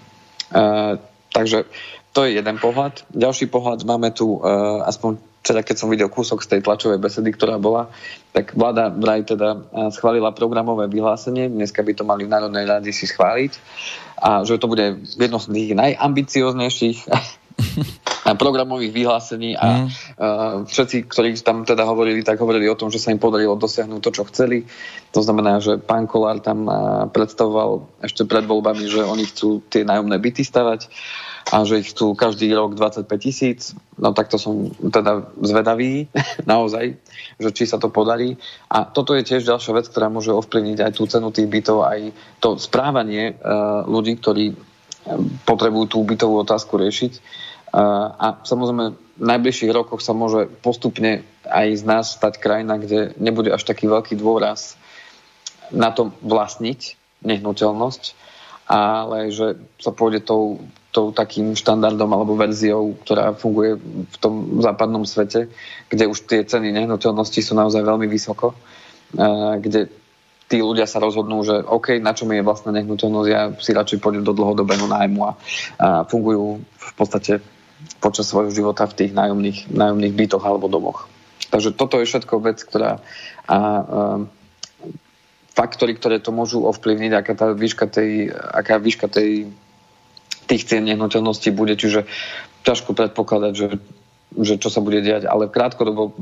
Uh, takže to je jeden pohľad. Ďalší pohľad máme tu, uh, aspoň teda keď som videl kúsok z tej tlačovej besedy, ktorá bola, tak vláda vraj teda uh, schválila programové vyhlásenie, dneska by to mali v Národnej rady si schváliť a že to bude jedno z tých najambicioznejších programových vyhlásení a mm. uh, všetci, ktorí tam teda hovorili, tak hovorili o tom, že sa im podarilo dosiahnuť to, čo chceli. To znamená, že pán Kolár tam uh, predstavoval ešte pred voľbami, že oni chcú tie nájomné byty stavať a že ich chcú každý rok 25 tisíc. No tak to som teda zvedavý, naozaj, že či sa to podarí. A toto je tiež ďalšia vec, ktorá môže ovplyvniť aj tú cenu tých bytov, aj to správanie uh, ľudí, ktorí potrebujú tú bytovú otázku riešiť. A samozrejme v najbližších rokoch sa môže postupne aj z nás stať krajina, kde nebude až taký veľký dôraz na to vlastniť nehnuteľnosť, ale že sa pôjde tou, tou takým štandardom alebo verziou, ktorá funguje v tom západnom svete, kde už tie ceny nehnuteľnosti sú naozaj veľmi vysoko, kde tí ľudia sa rozhodnú, že OK, na čo mi je vlastná nehnuteľnosť, ja si radšej pôjdem do dlhodobého nájmu a, a fungujú v podstate počas svojho života v tých nájomných, nájomných bytoch alebo domoch. Takže toto je všetko vec, ktorá a, a, faktory, ktoré to môžu ovplyvniť, aká tá výška tej, aká výška tej, tých cien nehnuteľností bude, čiže ťažko predpokladať, že, že čo sa bude diať, ale krátkodobo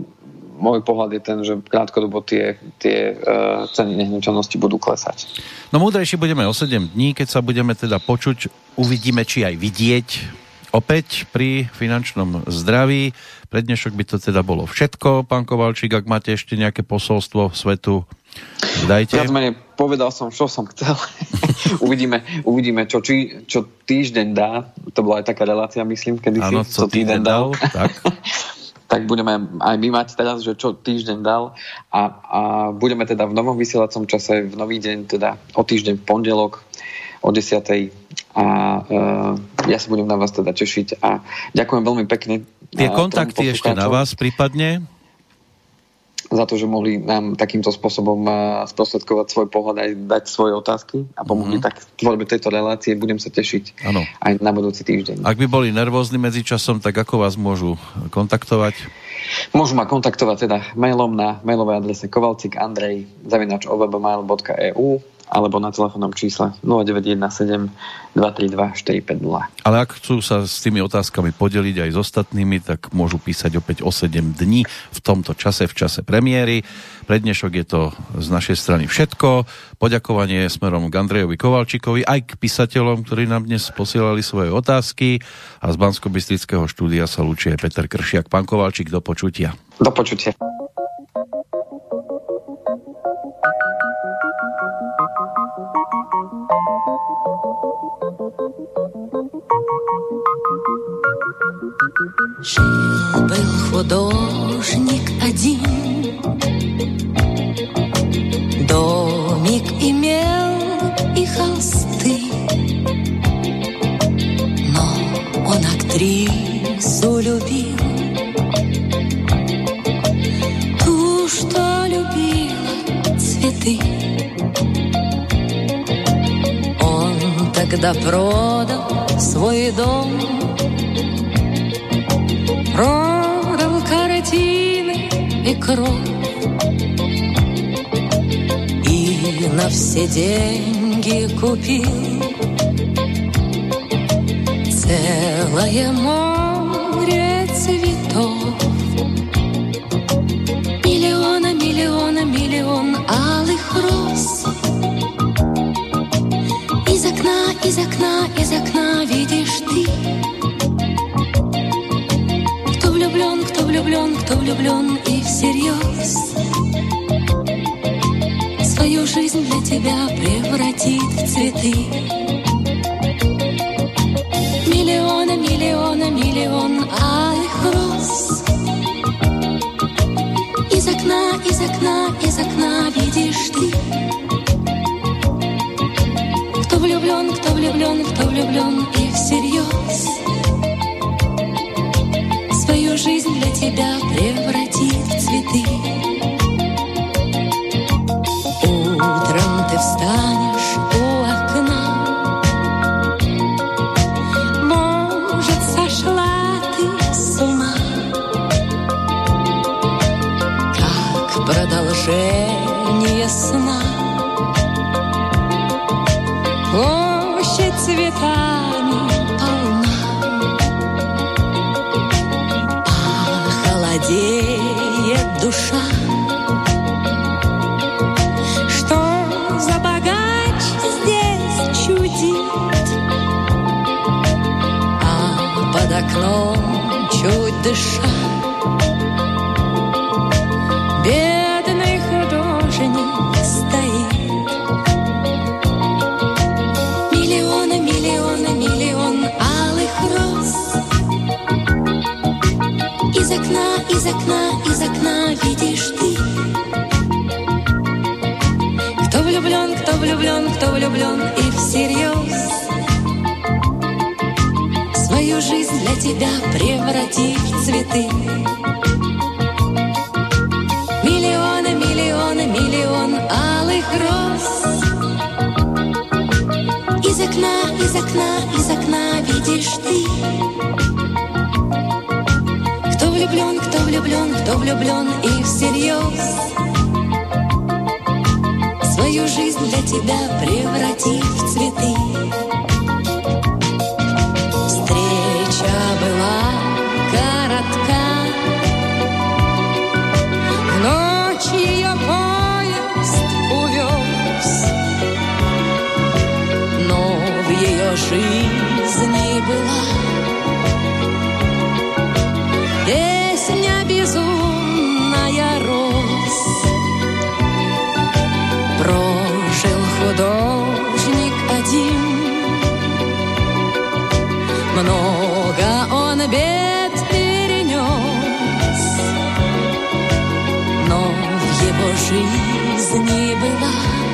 môj pohľad je ten, že krátkodobo tie, tie uh, ceny nehnuteľnosti budú klesať. No múdrejšie budeme o 7 dní, keď sa budeme teda počuť, uvidíme, či aj vidieť opäť pri finančnom zdraví. Pre dnešok by to teda bolo všetko. Pán Kovalčík, ak máte ešte nejaké posolstvo svetu, dajte. Viac menej povedal som, čo som chcel. uvidíme, uvidíme čo, či, čo týždeň dá. To bola aj taká relácia, myslím, kedy ano, si, co týždeň dal. dal tak. tak budeme aj my mať teraz, že čo týždeň dal a, a budeme teda v novom vysielacom čase v nový deň, teda o týždeň v pondelok o 10. A uh, ja sa budem na vás teda tešiť a ďakujem veľmi pekne. Tie kontakty ešte na vás prípadne? za to, že mohli nám takýmto spôsobom sprostredkovať svoj pohľad aj dať svoje otázky a pomohli mm-hmm. tak tvorbe tejto relácie. Budem sa tešiť ano. aj na budúci týždeň. Ak by boli nervózni medzi časom, tak ako vás môžu kontaktovať? Môžu ma kontaktovať teda mailom na mailovej adrese kovalcikandrej.eu alebo na telefónnom čísle 0917 232 450. Ale ak chcú sa s tými otázkami podeliť aj s ostatnými, tak môžu písať opäť o 7 dní v tomto čase, v čase premiéry. Pre dnešok je to z našej strany všetko. Poďakovanie smerom k Andrejovi Kovalčíkovi, aj k písateľom, ktorí nám dnes posielali svoje otázky. A z bansko štúdia sa lúčie Peter Kršiak. Pán Kovalčík, do počutia. Do počutia. Жил-был художник один, Домик имел и холсты, Но он актрису любил, Ту, что любила цветы. Он тогда продал свой дом. Продал картины и кровь. И на все деньги купил Целое море окна, из окна, из окна видишь ты. Влюблен, кто влюблен, кто влюблен и всерьез Свою жизнь для тебя превратит в цветы. Миллиона, миллиона, миллион алых роз Из окна, из окна, из окна видишь ты. Кто влюблен, кто влюблен, кто влюблен и всерьез жизнь для тебя превратит в цветы. Окном чуть дыша. Бедный художник стоит. Миллионы, миллионы, миллион алых роз. Из окна, из окна, из окна видишь ты. Кто влюблен, кто влюблен, кто влюблен и всерьез Свою жизнь для тебя превратив в цветы. Миллионы, миллионы, миллион алых роз. Из окна, из окна, из окна видишь ты. Кто влюблен, кто влюблен, кто влюблен и всерьез. Свою жизнь для тебя превратив в жизни была. Песня безумная роз Прожил художник один. Много он бед перенес, но в его жизни была